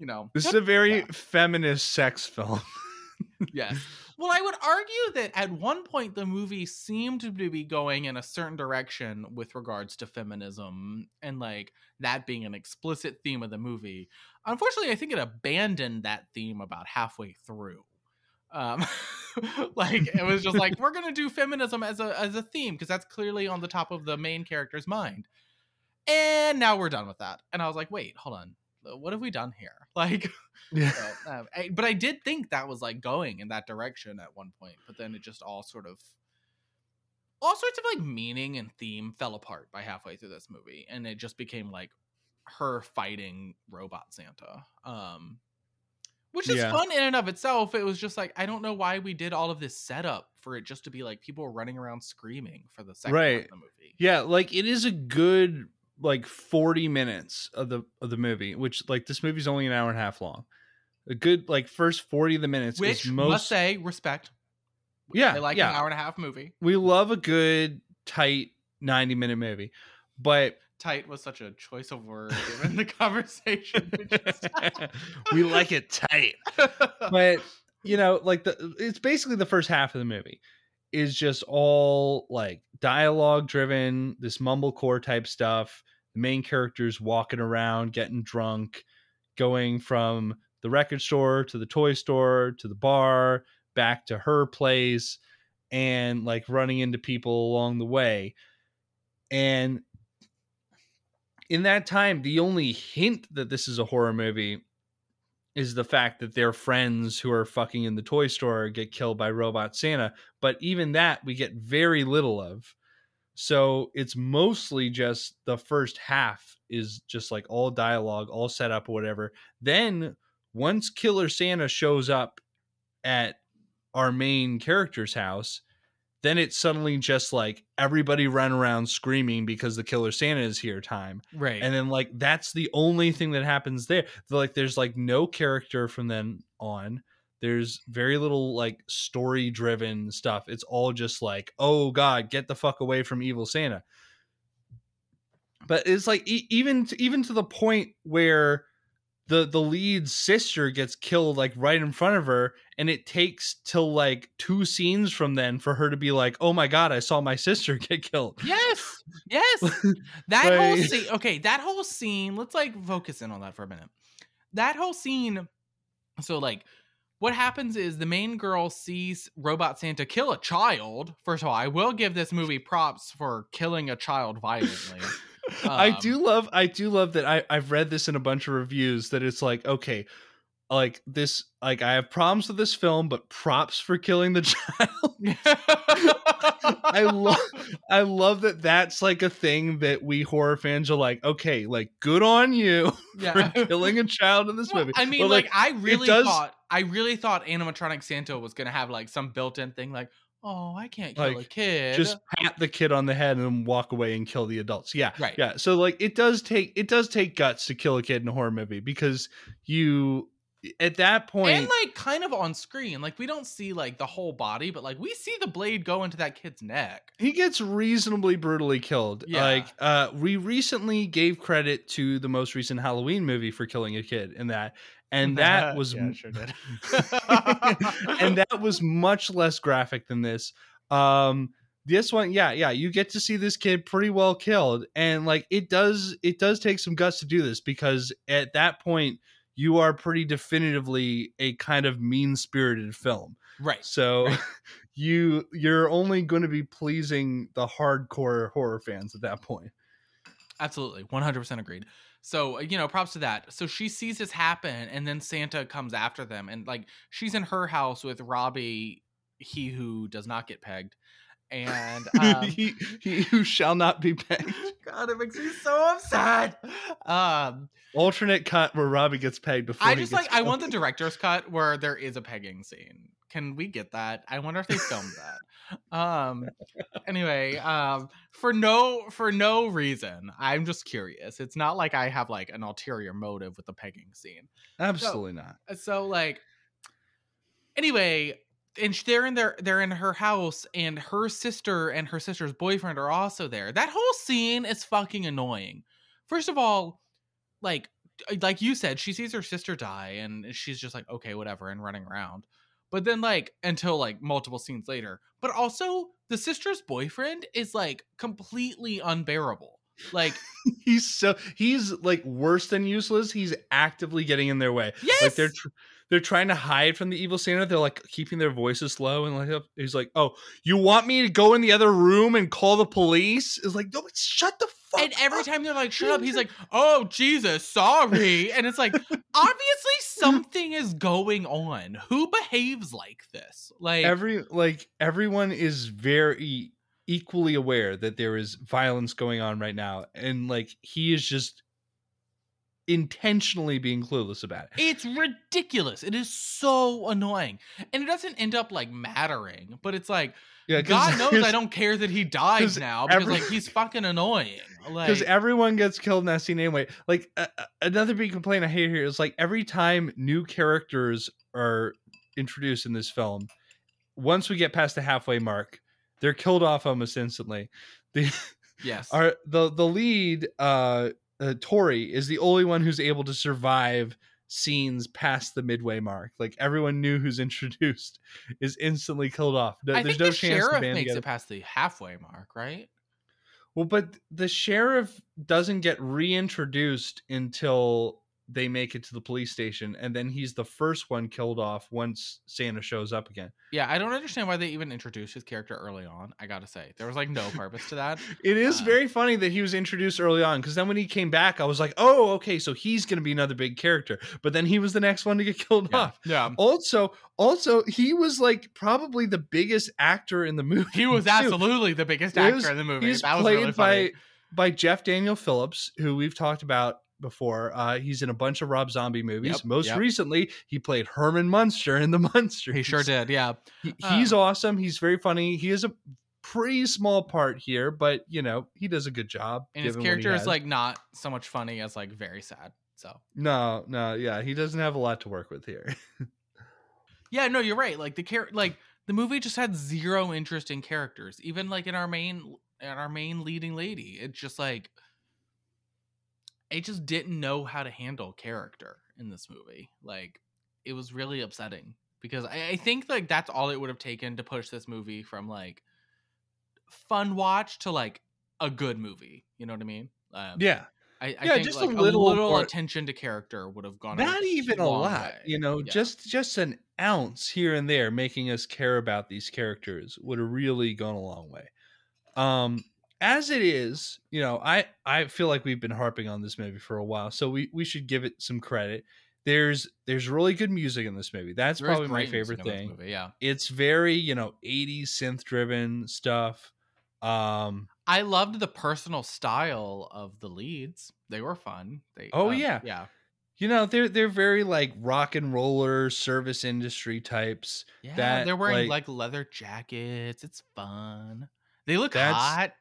you know, This is a very yeah. feminist sex film. yes. Well, I would argue that at one point the movie seemed to be going in a certain direction with regards to feminism and like that being an explicit theme of the movie. Unfortunately, I think it abandoned that theme about halfway through. Um, like it was just like we're gonna do feminism as a as a theme because that's clearly on the top of the main character's mind, and now we're done with that. And I was like, wait, hold on, what have we done here? Like, Yeah. but, um, I, but I did think that was like going in that direction at one point, but then it just all sort of all sorts of like meaning and theme fell apart by halfway through this movie, and it just became like her fighting robot Santa. Um which is Yeah. fun in and of itself. It was just like I don't know why we did all of this setup for it just to be like people running around screaming for the second Right. of the movie. Yeah, like it is a good like 40 minutes of the of the movie, which like this movie's only an hour and a half long. A good like first 40 of the minutes Which is most must say respect. Yeah, I like yeah. an hour and a half movie. we love a good tight 90 minute movie. But Tight was such a choice of word given the conversation. we like it tight. But you know, like the it's basically the first half of the movie is just all like dialogue driven, this mumblecore type stuff. The main characters walking around, getting drunk, going from the record store to the toy store to the bar, back to her place, and like running into people along the way. And in that time, the only hint that this is a horror movie is the fact that their friends who are fucking in the toy store get killed by robot Santa. But even that we get very little of. So it's mostly just the first half is just like all dialogue, all set up whatever. Then once Killer Santa shows up at our main character's house, then it's suddenly just like everybody run around screaming because the Killer Santa is here time. Right. and then like that's the only thing that happens there. Like there's like no character from then on. There's very little like story driven stuff. It's all just like oh god get the fuck away from evil santa. But it's like e- even to, even to the point where the the lead's sister gets killed like right in front of her and it takes till like two scenes from then for her to be like oh my god i saw my sister get killed Yes, yes. That whole scene. Okay, that whole scene. Let's like focus in on that for a minute. That whole scene. So like, what happens is the main girl sees Robot Santa kill a child. First of all, I will give this movie props for killing a child violently. I Um, do love I do love that I I've read this in a bunch of reviews that it's like okay like this like I have problems with this film but props for killing the child. I love I love that that's like a thing that we horror fans are like okay like good on you for killing a child in this Well, movie. I mean, But, like, I really does- thought I really thought animatronic Santa was gonna have like some built-in thing like, oh, I can't kill a kid. just pat the kid on the head and walk away and kill the adults. Yeah. Right. Yeah. So like it does take it does take guts to kill a kid in a horror movie because you at that point and like kind of on screen. Like we don't see like the whole body, but like we see the blade go into that kid's neck. he gets reasonably brutally killed. Yeah. Like uh we recently gave credit to the most recent Halloween movie for killing a kid in that and that was Yeah, sure did. and that was much less graphic than this. Um this one, yeah, yeah, you get to see this kid pretty well killed, and like it does, it does take some guts to do this because at that point you are pretty definitively a kind of mean spirited film. right. So Right. you you're only going to be pleasing the hardcore horror fans at that point. Absolutely. 100% agreed. So, you know, props to that. So she sees this happen and then Santa comes after them and like she's in her house with Robbie, he who does not get pegged. And um, he, he who shall not be pegged. God, it makes me so upset. Um, Alternate cut where Robbie gets pegged before. I just like I want the director's cut where there is a pegging scene. Can we get that? I wonder if they filmed that. Um anyway, um for no for no reason. I'm just curious. It's not like I have like an ulterior motive with the pegging scene. Absolutely not. So like anyway, and they're in their they're in her house and her sister and her sister's boyfriend are also there. That whole scene is fucking annoying. First of all, like uh, like you said, she sees her sister die and she's just like, okay, whatever, and running around. But then like until like multiple scenes later. But also the sister's boyfriend is like completely unbearable. Like, he's so he's like worse than useless. He's actively getting in their way. yes, Like they're tr- they're trying to hide from the evil Santa. They're like keeping their voices low and like he's like, "Oh, you want me to go in the other room and call the police?" Is like, "No, shut the fuck." And every time they're like, shut up, he's like, oh, Jesus, sorry. And it's like, obviously something is going on. Who behaves like this? Like, every like everyone is very equally aware that there is violence going on right now and like he is just intentionally being clueless about it. it's ridiculous. It is so annoying. And it doesn't end up like mattering, but it's like, Yeah, God knows I don't care that he dies now because every- like he's fucking annoying. Like, because everyone gets killed in that scene anyway. Like uh, another big complaint I hate here is like every time new characters are introduced in this film, once we get past the halfway mark, they're killed off almost instantly. The yes. our the the lead uh, uh Tori is the only one who's able to survive scenes past the midway mark. Like everyone new who's introduced is instantly killed off. No- I There's think no the chance sheriff makes together. it past the halfway mark, right? Well, but the sheriff doesn't get reintroduced until they make it to the police station, and then he's the first one killed off once Santa shows up again. Yeah, I don't understand why they even introduced his character early on. I gotta say, there was like no purpose to that. It is Uh, very funny that he was introduced early on because then when he came back, I was like, oh, okay, so he's to be another big character. But then he was the next one to get killed Yeah, off. yeah. Also, also, he was like probably the biggest actor in the movie. He was too. absolutely the biggest actor was- in the movie. He's that was played really funny. by by Jeff Daniel Phillips, who we've talked about before. Uh, he's in a bunch of Rob Zombie movies. Yep, Most yep. recently, he played Herman Munster in the Munsters. He sure did. Yeah. He- he's Um, awesome. He's very funny. He has a pretty small part here, but you know he does a good job. And his given what he character is like not so much funny as like very sad. So no, no, yeah, he doesn't have a lot to work with here. yeah, no, you're right. Like the char- like the movie just had zero interest in characters. Even like in our main in our main leading lady, it's just like it just didn't know how to handle character in this movie. Like it was really upsetting because I, I think like that's all it would have taken to push this movie from like fun watch to like a good movie. You know what I mean? Um, Yeah, I, I Yeah, think just a like, little more- attention to character would have gone. not even a lot. way. You know, Yeah. just just an ounce here and there, making us care about these characters would have really gone a long way. Um, as it is, you know, I I feel like we've been harping on this movie for a while, so we we should give it some credit. There's there's really good music in this movie. That's There probably my favorite thing. Movie, yeah, It's very you know 80s synth driven stuff. Um, I loved the personal style of the leads. They were fun. They Oh, um, yeah. yeah, you know they're they're very like rock and roller service industry types. yeah. That, they're wearing like- like, leather jackets. It's fun. They look hot.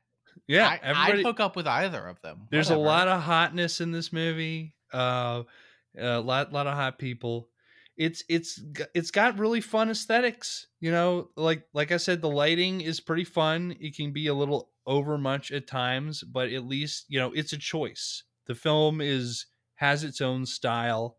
Yeah, I, everybody. I'd hook up with either of them. There's a lot of hotness in this movie. Uh, a lot, lot of hot people. It's it's it's got really fun aesthetics. You know, like like I said, the lighting is pretty fun. It can be a little over much at times, but at least you know it's a choice. The film is has its own style,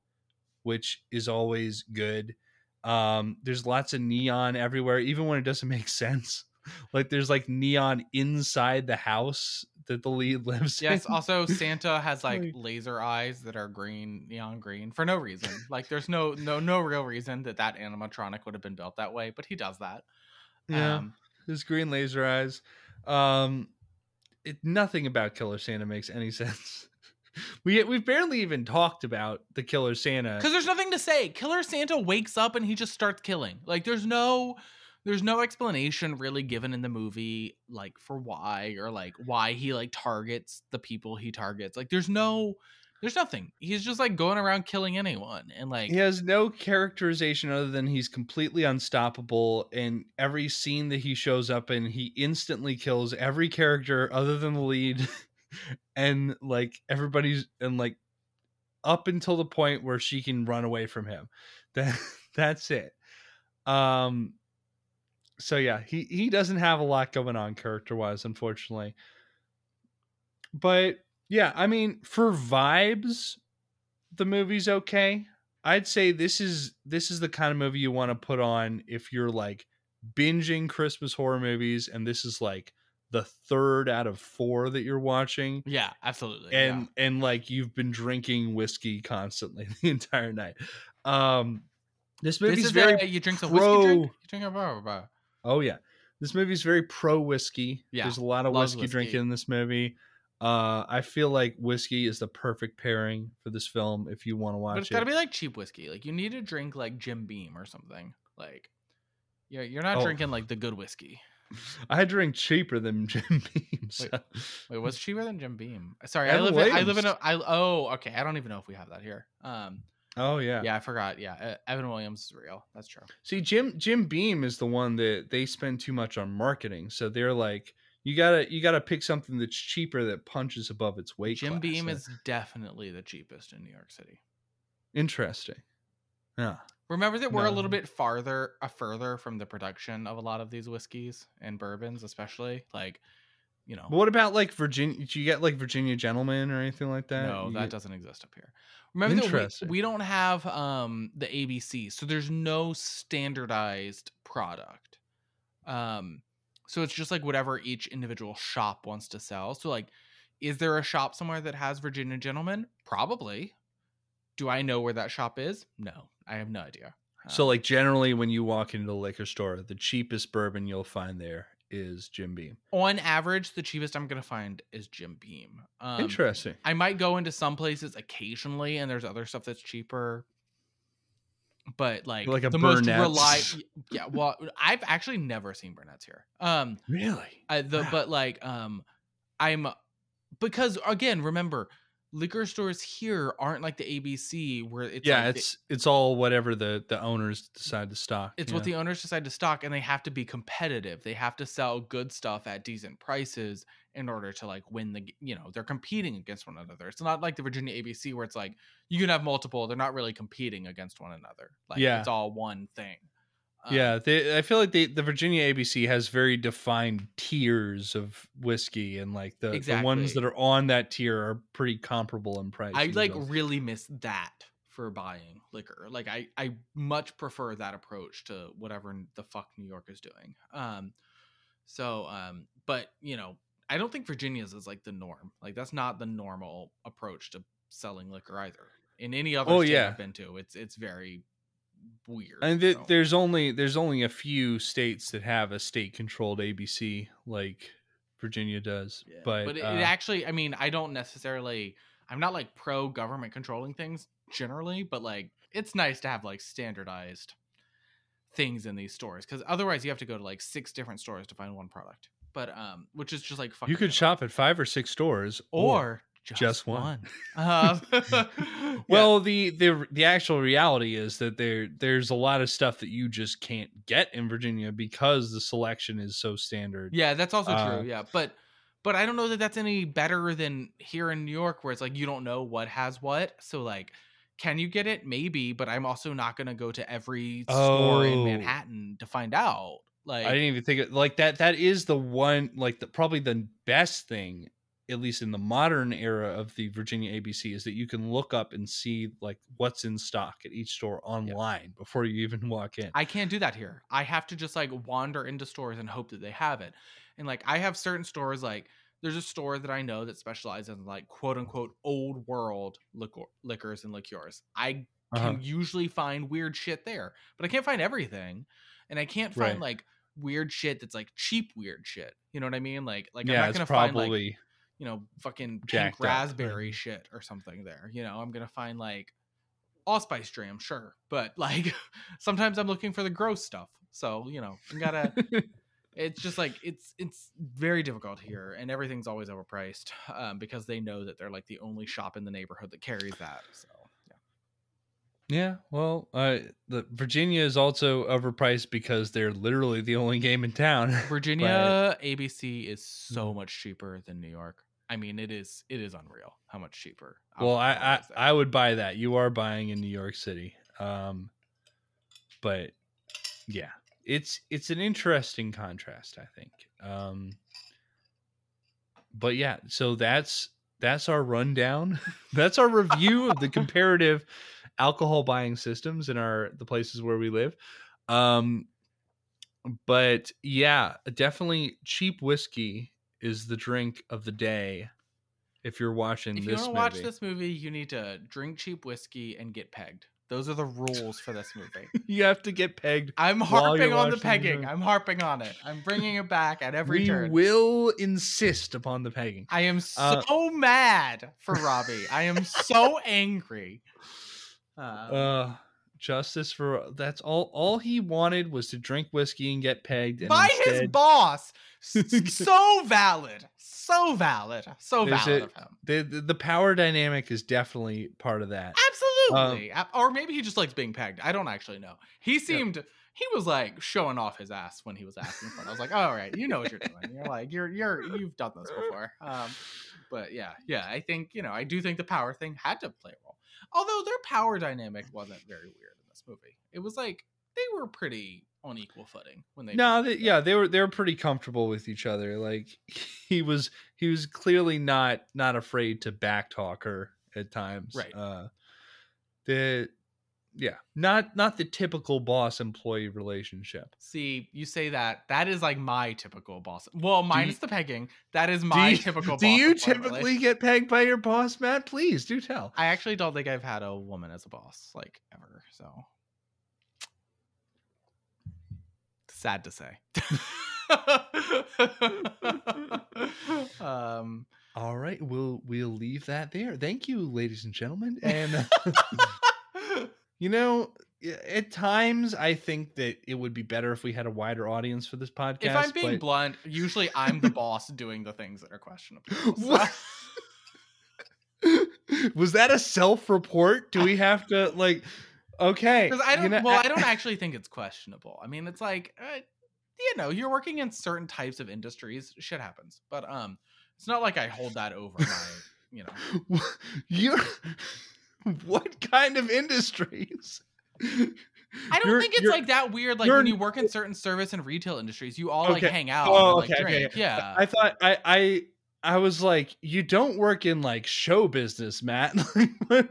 which is always good. Um, there's lots of neon everywhere, even when it doesn't make sense. Like there's like neon inside the house that the lead lives in. Yes. in. Also, Santa has like Like- laser eyes that are green, neon green, for no reason. Like, there's no no no real reason that that animatronic would have been built that way, but he does that. Yeah. Um, his green laser eyes. Um, it, nothing about Killer Santa makes any sense. we we've barely even talked about the Killer Santa. because there's nothing to say. Killer Santa wakes up and he just starts killing. Like, there's no. There's no explanation really given in the movie, like for why or like why he like targets the people he targets. Like, there's no, there's nothing. He's just like going around killing anyone, and like He has no characterization other than he's completely unstoppable. And every scene that he shows up in, he instantly kills every character other than the lead, and like everybody's and like up until the point where she can run away from him. That that's it. Um. So yeah, he he doesn't have a lot going on character wise, unfortunately. But yeah, I mean, for vibes, the movie's okay. I'd say this is this is the kind of movie you want to put on if you're like binging Christmas horror movies and this is like the third out of four that you're watching yeah, absolutely. and and like you've been drinking whiskey constantly the entire night. Um this yeah. movie's this is very very you drink some whiskey. pro- Drink? You drink a blah, blah. Oh yeah. This movie's very pro whiskey. Yeah, There's a lot of whiskey, whiskey. drinking in this movie. Uh I feel like whiskey is the perfect pairing for this film if you want to watch But it's it. got to be like cheap whiskey. Like you need to drink like Jim Beam or something. Like, yeah, you're not Oh. drinking like the good whiskey. I drink cheaper than Jim Beam. so- Wait, Wait, what's cheaper than Jim Beam? Sorry, I Evan live. In, I live in a. I oh, okay. I don't even know if we have that here. Um, Oh yeah. yeah, I forgot. Yeah, uh, Evan Williams is real. That's true. See, Jim Jim Beam is the one that they spend too much on marketing. So they're like, you gotta you gotta pick something that's cheaper that punches above its weight. Jim class. Beam is definitely the cheapest in New York City. interesting. Yeah. Remember that we're a little bit farther, uh, further from the production of a lot of these whiskeys and bourbons, especially like, you know. What about like Virginia? Do you get like Virginia Gentleman or anything like that? No, You that get- doesn't exist up here. Remember that we, we don't have um the ABC, so there's no standardized product. Um so it's just like whatever each individual shop wants to sell. So like is there a shop somewhere that has Virginia Gentleman? Probably. Do I know where that shop is? No, I have no idea. So Um, like generally when you walk into the liquor store, the cheapest bourbon you'll find there is Jim Beam. on average, the cheapest I'm gonna find is Jim Beam. Um, Interesting. I might go into some places occasionally, and there's other stuff that's cheaper. But like, Like a the most Burnett's. reliable, yeah. Well, I've actually never seen Burnett's here. Um, Really? I, the Wow. but like, um, I'm because again, remember, liquor stores here aren't like the ABC where it's yeah, like the- it's it's all whatever the the owners decide to stock. it's what know? the owners decide to stock and they have to be competitive they have to sell good stuff at decent prices in order to like win the you know they're competing against one another it's not like the virginia abc where it's like you can have multiple they're not really competing against one another like Yeah. it's all one thing Um, yeah, they, I feel like they, the Virginia ABC has very defined tiers of whiskey, and like the, the ones that are on that tier are pretty comparable in price. I like stuff. really miss that for buying liquor. Like I I much prefer that approach to whatever the fuck New York is doing. Um so um but you know, I don't think Virginia's is like the norm. Like that's not the normal approach to selling liquor either. In any other Oh, state yeah. I've been to, it's it's very weird. and th- so. there's only there's only a few states that have a state controlled ABC like Virginia does. Yeah. But, but it, uh, it actually i mean i don't necessarily i'm not like pro government controlling things generally but like it's nice to have like standardized things in these stores because otherwise you have to go to like six different stores to find one product but um which is just like fucking you could shop at five or six stores, or just, just one, one. Um, yeah. Well, the the the actual reality is that there there's a lot of stuff that you just can't get in Virginia because the selection is so standard. yeah that's also uh, true yeah but but i don't know that that's any better than here in new york where it's like you don't know what has what so like can you get it maybe but i'm also not going to go to every store in Oh. manhattan to find out like I didn't even think it like that. That is the one like the probably the best thing, at least in the modern era of the Virginia ABC, is that you can look up and see like what's in stock at each store online before you even walk in. I can't do that here. I have to just like wander into stores and hope that they have it. And like I have certain stores like there's a store that I know that specializes in like quote unquote old world liquor, liquors and liqueurs. I can Uh-huh. usually find weird shit there, but I can't find everything. And I can't find Right. like weird shit that's like cheap weird shit. You know what I mean? Like like yeah, I'm not gonna find like probably you know, fucking pink jacked up, raspberry right. shit or something there. You know, I'm gonna find like allspice dram, sure, but like sometimes I'm looking for the gross stuff. So you know, you gotta. it's just like it's it's very difficult here, and everything's always overpriced um, because they know that they're like the only shop in the neighborhood that carries that. So yeah. Yeah, well, uh, the Virginia is also overpriced because they're literally the only game in town. Virginia ABC is so much cheaper than New York. I mean, it is it is unreal how much cheaper. well, I I. I would buy that. You are buying in New York City, um, but yeah, it's it's an interesting contrast, I think. Um, but yeah, so that's that's our rundown. that's our review of the comparative alcohol buying systems in our the places where we live. Um, but yeah, definitely cheap whiskey is the drink of the day. If you're watching if you this want to movie, watch this movie, you need to drink cheap whiskey and get pegged. Those are the rules for this movie. you have to get pegged. I'm harping on the watching the pegging. I'm harping on it. I'm bringing it back at every we turn. will insist upon the pegging. I am so Uh, mad for Robbie. I am so angry. Uh, Uh, justice for that's all. All he wanted was to drink whiskey and get pegged. And by his boss. So valid. So valid. So valid a- of him. the, the the power dynamic is definitely part of that. Absolutely. A- or maybe he just likes being pegged. I don't actually know. He seemed he was like showing off his ass when he was asking for it. I was like, all right, you know what you're doing. You're like, you're you're you've done this before. Um, but yeah, yeah, I think you know, I do think the power thing had to play a role. Although their power dynamic wasn't very weird in this movie. It was like they were pretty on equal footing when they No, they, yeah, they were they were pretty comfortable with each other. Like he was he was clearly not not afraid to backtalk her at times. Right. Uh, the yeah, not not the typical boss employee relationship. See, you say that. That is like my typical boss. Well, minus the pegging. That is Do my you- typical Do you typically get pegged by your boss, Matt? Please do tell. I actually don't think I've had a woman as a boss like ever. So sad to say. um, All right, we'll we'll leave that there. Thank you, ladies and gentlemen. And you know, at times I think that it would be better if we had a wider audience for this podcast. if I'm being but- blunt, usually I'm the boss doing the things that are questionable. So- What? was that a self-report? Do we have to like? Okay, Because I don't. you know, well, I don't actually think it's questionable. I mean, it's like, uh, you know, you're working in certain types of industries. Shit happens, but um, it's not like I hold that over my, you know. you what kind of industries I don't You're- think it's like that weird. Like when you work in certain service and retail industries, you all like hang out. Oh, and, like, okay, okay. Yeah. I thought I I I was like, you don't work in like show business, Matt. no,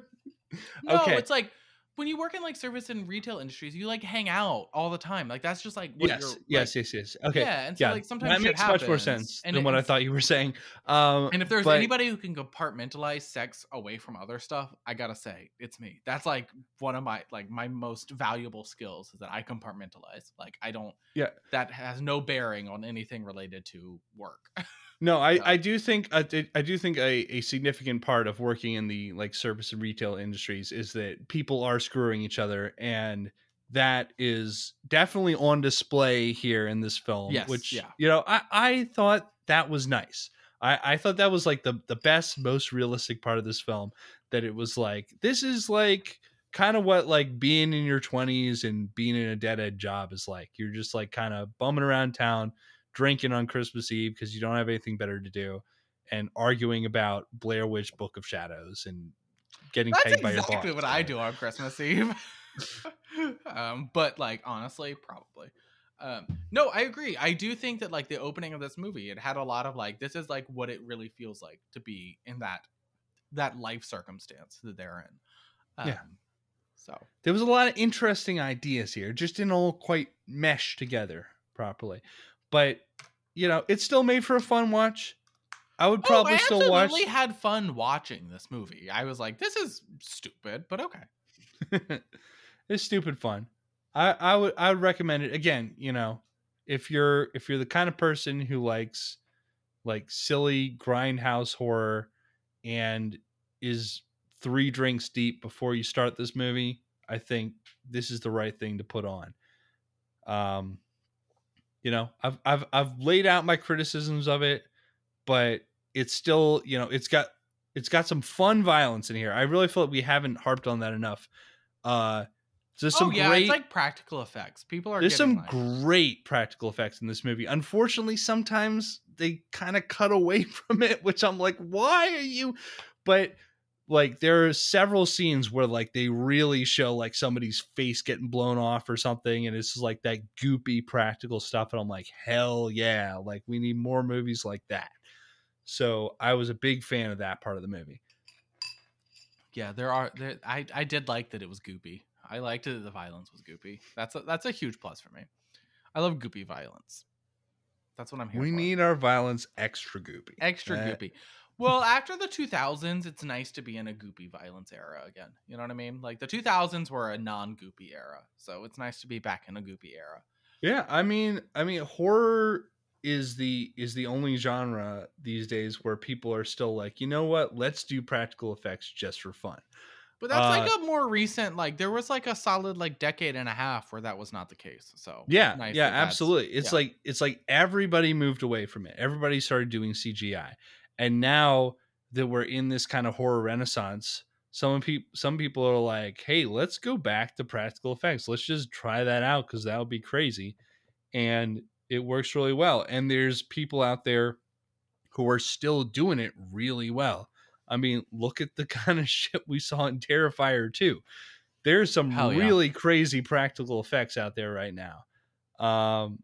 okay. it's like when you work in like service and retail industries, you like hang out all the time. Like that's just like what yes, you're, yes, like, yes, yes. Okay. Yeah, and so yeah, like sometimes that makes much more sense and than what I thought you were saying. Um, And if there's but- anybody who can compartmentalize sex away from other stuff, I gotta say it's me. That's like one of my like my most valuable skills is that I compartmentalize. Like I don't. Yeah. That has no bearing on anything related to work. No, I, I do think I, I do think a, a significant part of working in the like service and retail industries is that people are screwing each other, and that is definitely on display here in this film. Yes, which yeah. you know I, I thought that was nice. I, I thought that was like the the best, most realistic part of this film. That it was like this is like kind of what like being in your 20s and being in a dead end job is like. You're just like kind of bumming around town drinking on Christmas Eve because you don't have anything better to do, and arguing about Blair Witch Book of Shadows and getting That's pegged by your exactly boss. what I do on Christmas Eve. um, but like honestly, probably. Um, no, I agree. I do think that like the opening of this movie, it had a lot of like this is like what it really feels like to be in that that life circumstance that they're in. Um, Yeah. So There was a lot of interesting ideas here, just didn't all quite mesh together properly. But you know, it's still made for a fun watch. I would probably oh, I still watch. absolutely had fun watching this movie. I was like, this is stupid, but okay. it's stupid fun. I, I would I would recommend it again. You know, if you're if you're the kind of person who likes like silly grindhouse horror and is three drinks deep before you start this movie, I think this is the right thing to put on. Um, you know, I've I've I've laid out my criticisms of it, but it's still you know it's got it's got some fun violence in here. I really feel like we haven't harped on that enough. Uh, there's some oh yeah, great it's like practical effects. People are there's some like- great practical effects in this movie. Unfortunately, sometimes they kind of cut away from it, which I'm like, why are you? But like, there are several scenes where like they really show like somebody's face getting blown off or something, and it's just like that goopy practical stuff. And I'm like, hell yeah! Like we need more movies like that. So I was a big fan of that part of the movie. Yeah, there are. There, I I did like that it was goopy. I liked that the violence was goopy. That's a, that's a huge plus for me. I love goopy violence. That's what I'm here We for. need our violence extra goopy. extra That- goopy. Well, after the 2000s, it's nice to be in a goopy violence era again. You know what I mean? Like the 2000s were a non-goopy era, so it's nice to be back in a goopy era. Yeah, I mean, I mean, horror is the is the only genre these days where people are still like, you know what? Let's do practical effects just for fun. But that's like Uh, a more recent. Like there was like a solid like decade and a half where that was not the case. So Yeah, nice yeah, that absolutely. It's yeah. like it's like everybody moved away from it. Everybody started doing CGI, and now that we're in this kind of horror renaissance, some people some people are like, hey, let's go back to practical effects. Let's just try that out because that would be crazy, and it works really well. And there's people out there who are still doing it really well. I mean, look at the kind of shit we saw in Terrifier 2. There's some Hell yeah. really crazy practical effects out there right now. Um,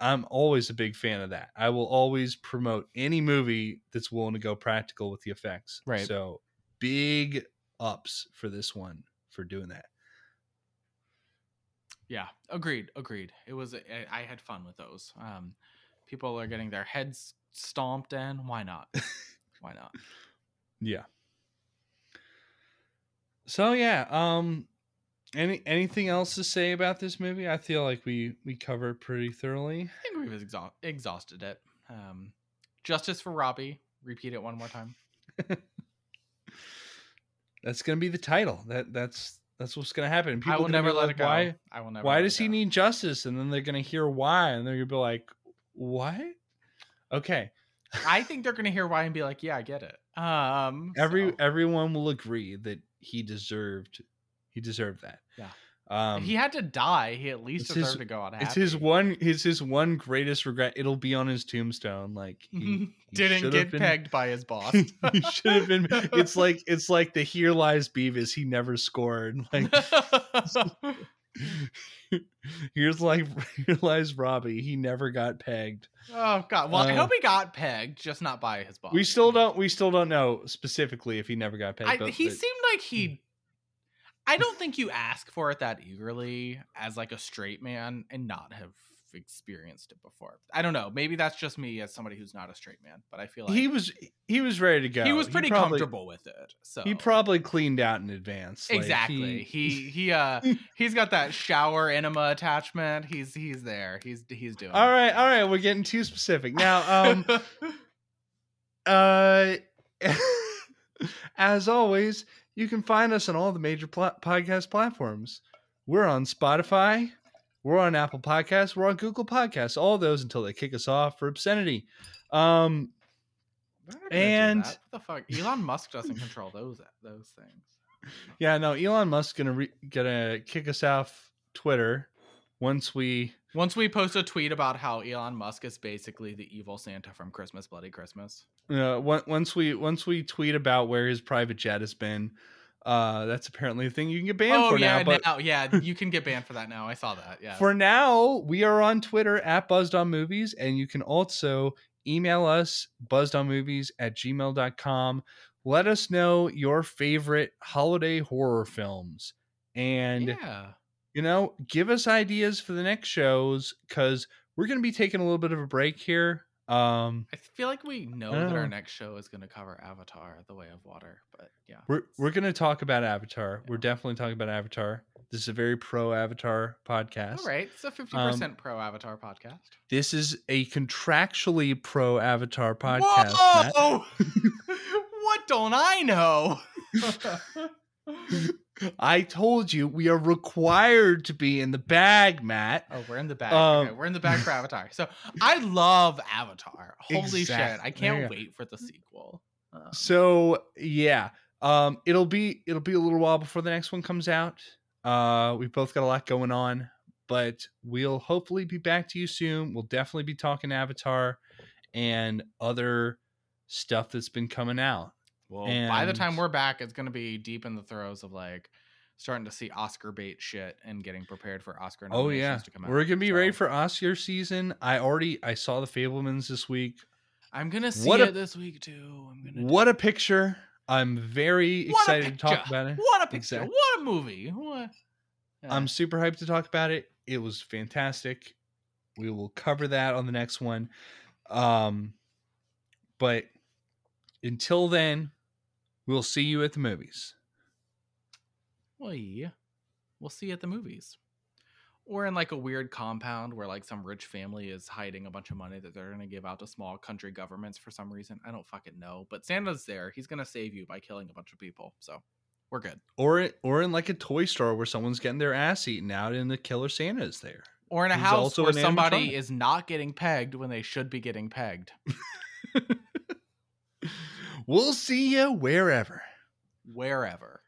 I'm always a big fan of that. I will always promote any movie that's willing to go practical with the effects. Right. So big ups for this one for doing that. Yeah, agreed, agreed. It was I, I had fun with those. Um, people are getting their heads stomped in. Why not? Why not? Yeah. So yeah, um any anything else to say about this movie? I feel like we we covered pretty thoroughly. I think we've exha- exhausted it. Um, justice for Robbie. Repeat it one more time. That's going to be the title. That that's that's what's going to happen. I People will never let like, it go. Why I will never. why does he need justice? And then they're going to hear why and they're to be like, "What?" Okay. I think they're gonna hear why and be like, "Yeah, I get it." Um, Every so, everyone will agree that he deserved he deserved that. Yeah. Um he had to die, he at least deserved his- to go out happy. It's his one. It's his one greatest regret. It'll be on his tombstone. Like he, he Didn't get been- pegged by his boss. he should have been. It's like it's like the here lies Beavis. He never scored. Like here's like here lies Robbie. He never got pegged. Oh god. Well, I Uh, hope he got pegged, just not by his boss. We still don't we still don't know specifically if he never got pegged. I, but- he but- seemed like he. I don't think you ask for it that eagerly as like a straight man and not have experienced it before. I don't know. Maybe that's just me as somebody who's not a straight man, but I feel like he was he was ready to go. he was pretty probably- comfortable with it. So He probably cleaned out in advance. Like, exactly. he he uh he's got that shower enema attachment. He's he's there. He's he's doing. All right, it. all right, We're getting too specific now. Um, uh, as always, you can find us on all the major pla- podcast platforms. We're on Spotify. We're on Apple Podcasts. We're on Google Podcasts. All those until they kick us off for obscenity. Um, We're not gonna do And- what the fuck? Elon Musk doesn't control those those things. yeah, no. Elon Musk's gonna re- gonna kick us off Twitter once we Once we post a tweet about how Elon Musk is basically the evil Santa from Christmas Bloody Christmas. uh, once we once we tweet about where his private jet has been. Uh, that's apparently a thing you can get banned oh for yeah, now. But now yeah, you can get banned for that now. I saw that. Yeah. For now, we are on Twitter at Buzzed on Movies, and you can also email us buzzedonmovies at gmail.com. Let us know your favorite holiday horror films. And, yeah. You know, give us ideas for the next shows because we're going to be taking a little bit of a break here. Um, I feel like we know that our next show is going to cover Avatar: The Way of Water, but yeah. we're we're going to talk about Avatar. We're definitely talking about Avatar. This is a very pro Avatar podcast. All right, it's a fifty Um, percent pro Avatar podcast. This is a contractually pro Avatar podcast. Whoa! what don't I know? I told you we are required to be in the bag, Matt. Oh, we're in the bag. Um, okay, we're in the bag for Avatar. So I love Avatar. Holy shit! I can't go. wait for the sequel. Um, So yeah, um, it'll be it'll be a little while before the next one comes out. Uh, we've both got a lot going on, but we'll hopefully be back to you soon. We'll definitely be talking Avatar and other stuff that's been coming out. Well, by the time we're back, it's going to be deep in the throes of like starting to see Oscar bait shit and getting prepared for Oscar Oh yeah, to come out. we're gonna be ready for Oscar season. I already I saw the Fabelmans this week. I'm gonna see What a- it this week too. I'm gonna. What a picture! I'm very. What excited to talk about it. What a picture! Exact- What a movie! What? Yeah. I'm super hyped to talk about it. It was fantastic. We will cover that on the next one. Um, but until then, we'll see you at the movies. Well, yeah. We'll see you at the movies. Or in like a weird compound where like some rich family is hiding a bunch of money that they're going to give out to small country governments for some reason. I don't fucking know. But Santa's there. He's going to save you by killing a bunch of people. So we're good. Or it, or in like a toy store where someone's getting their ass eaten out and the killer Santa is there. Or in a Who's house where somebody animatronic. is not getting pegged when they should be getting pegged. We'll see you wherever. Wherever.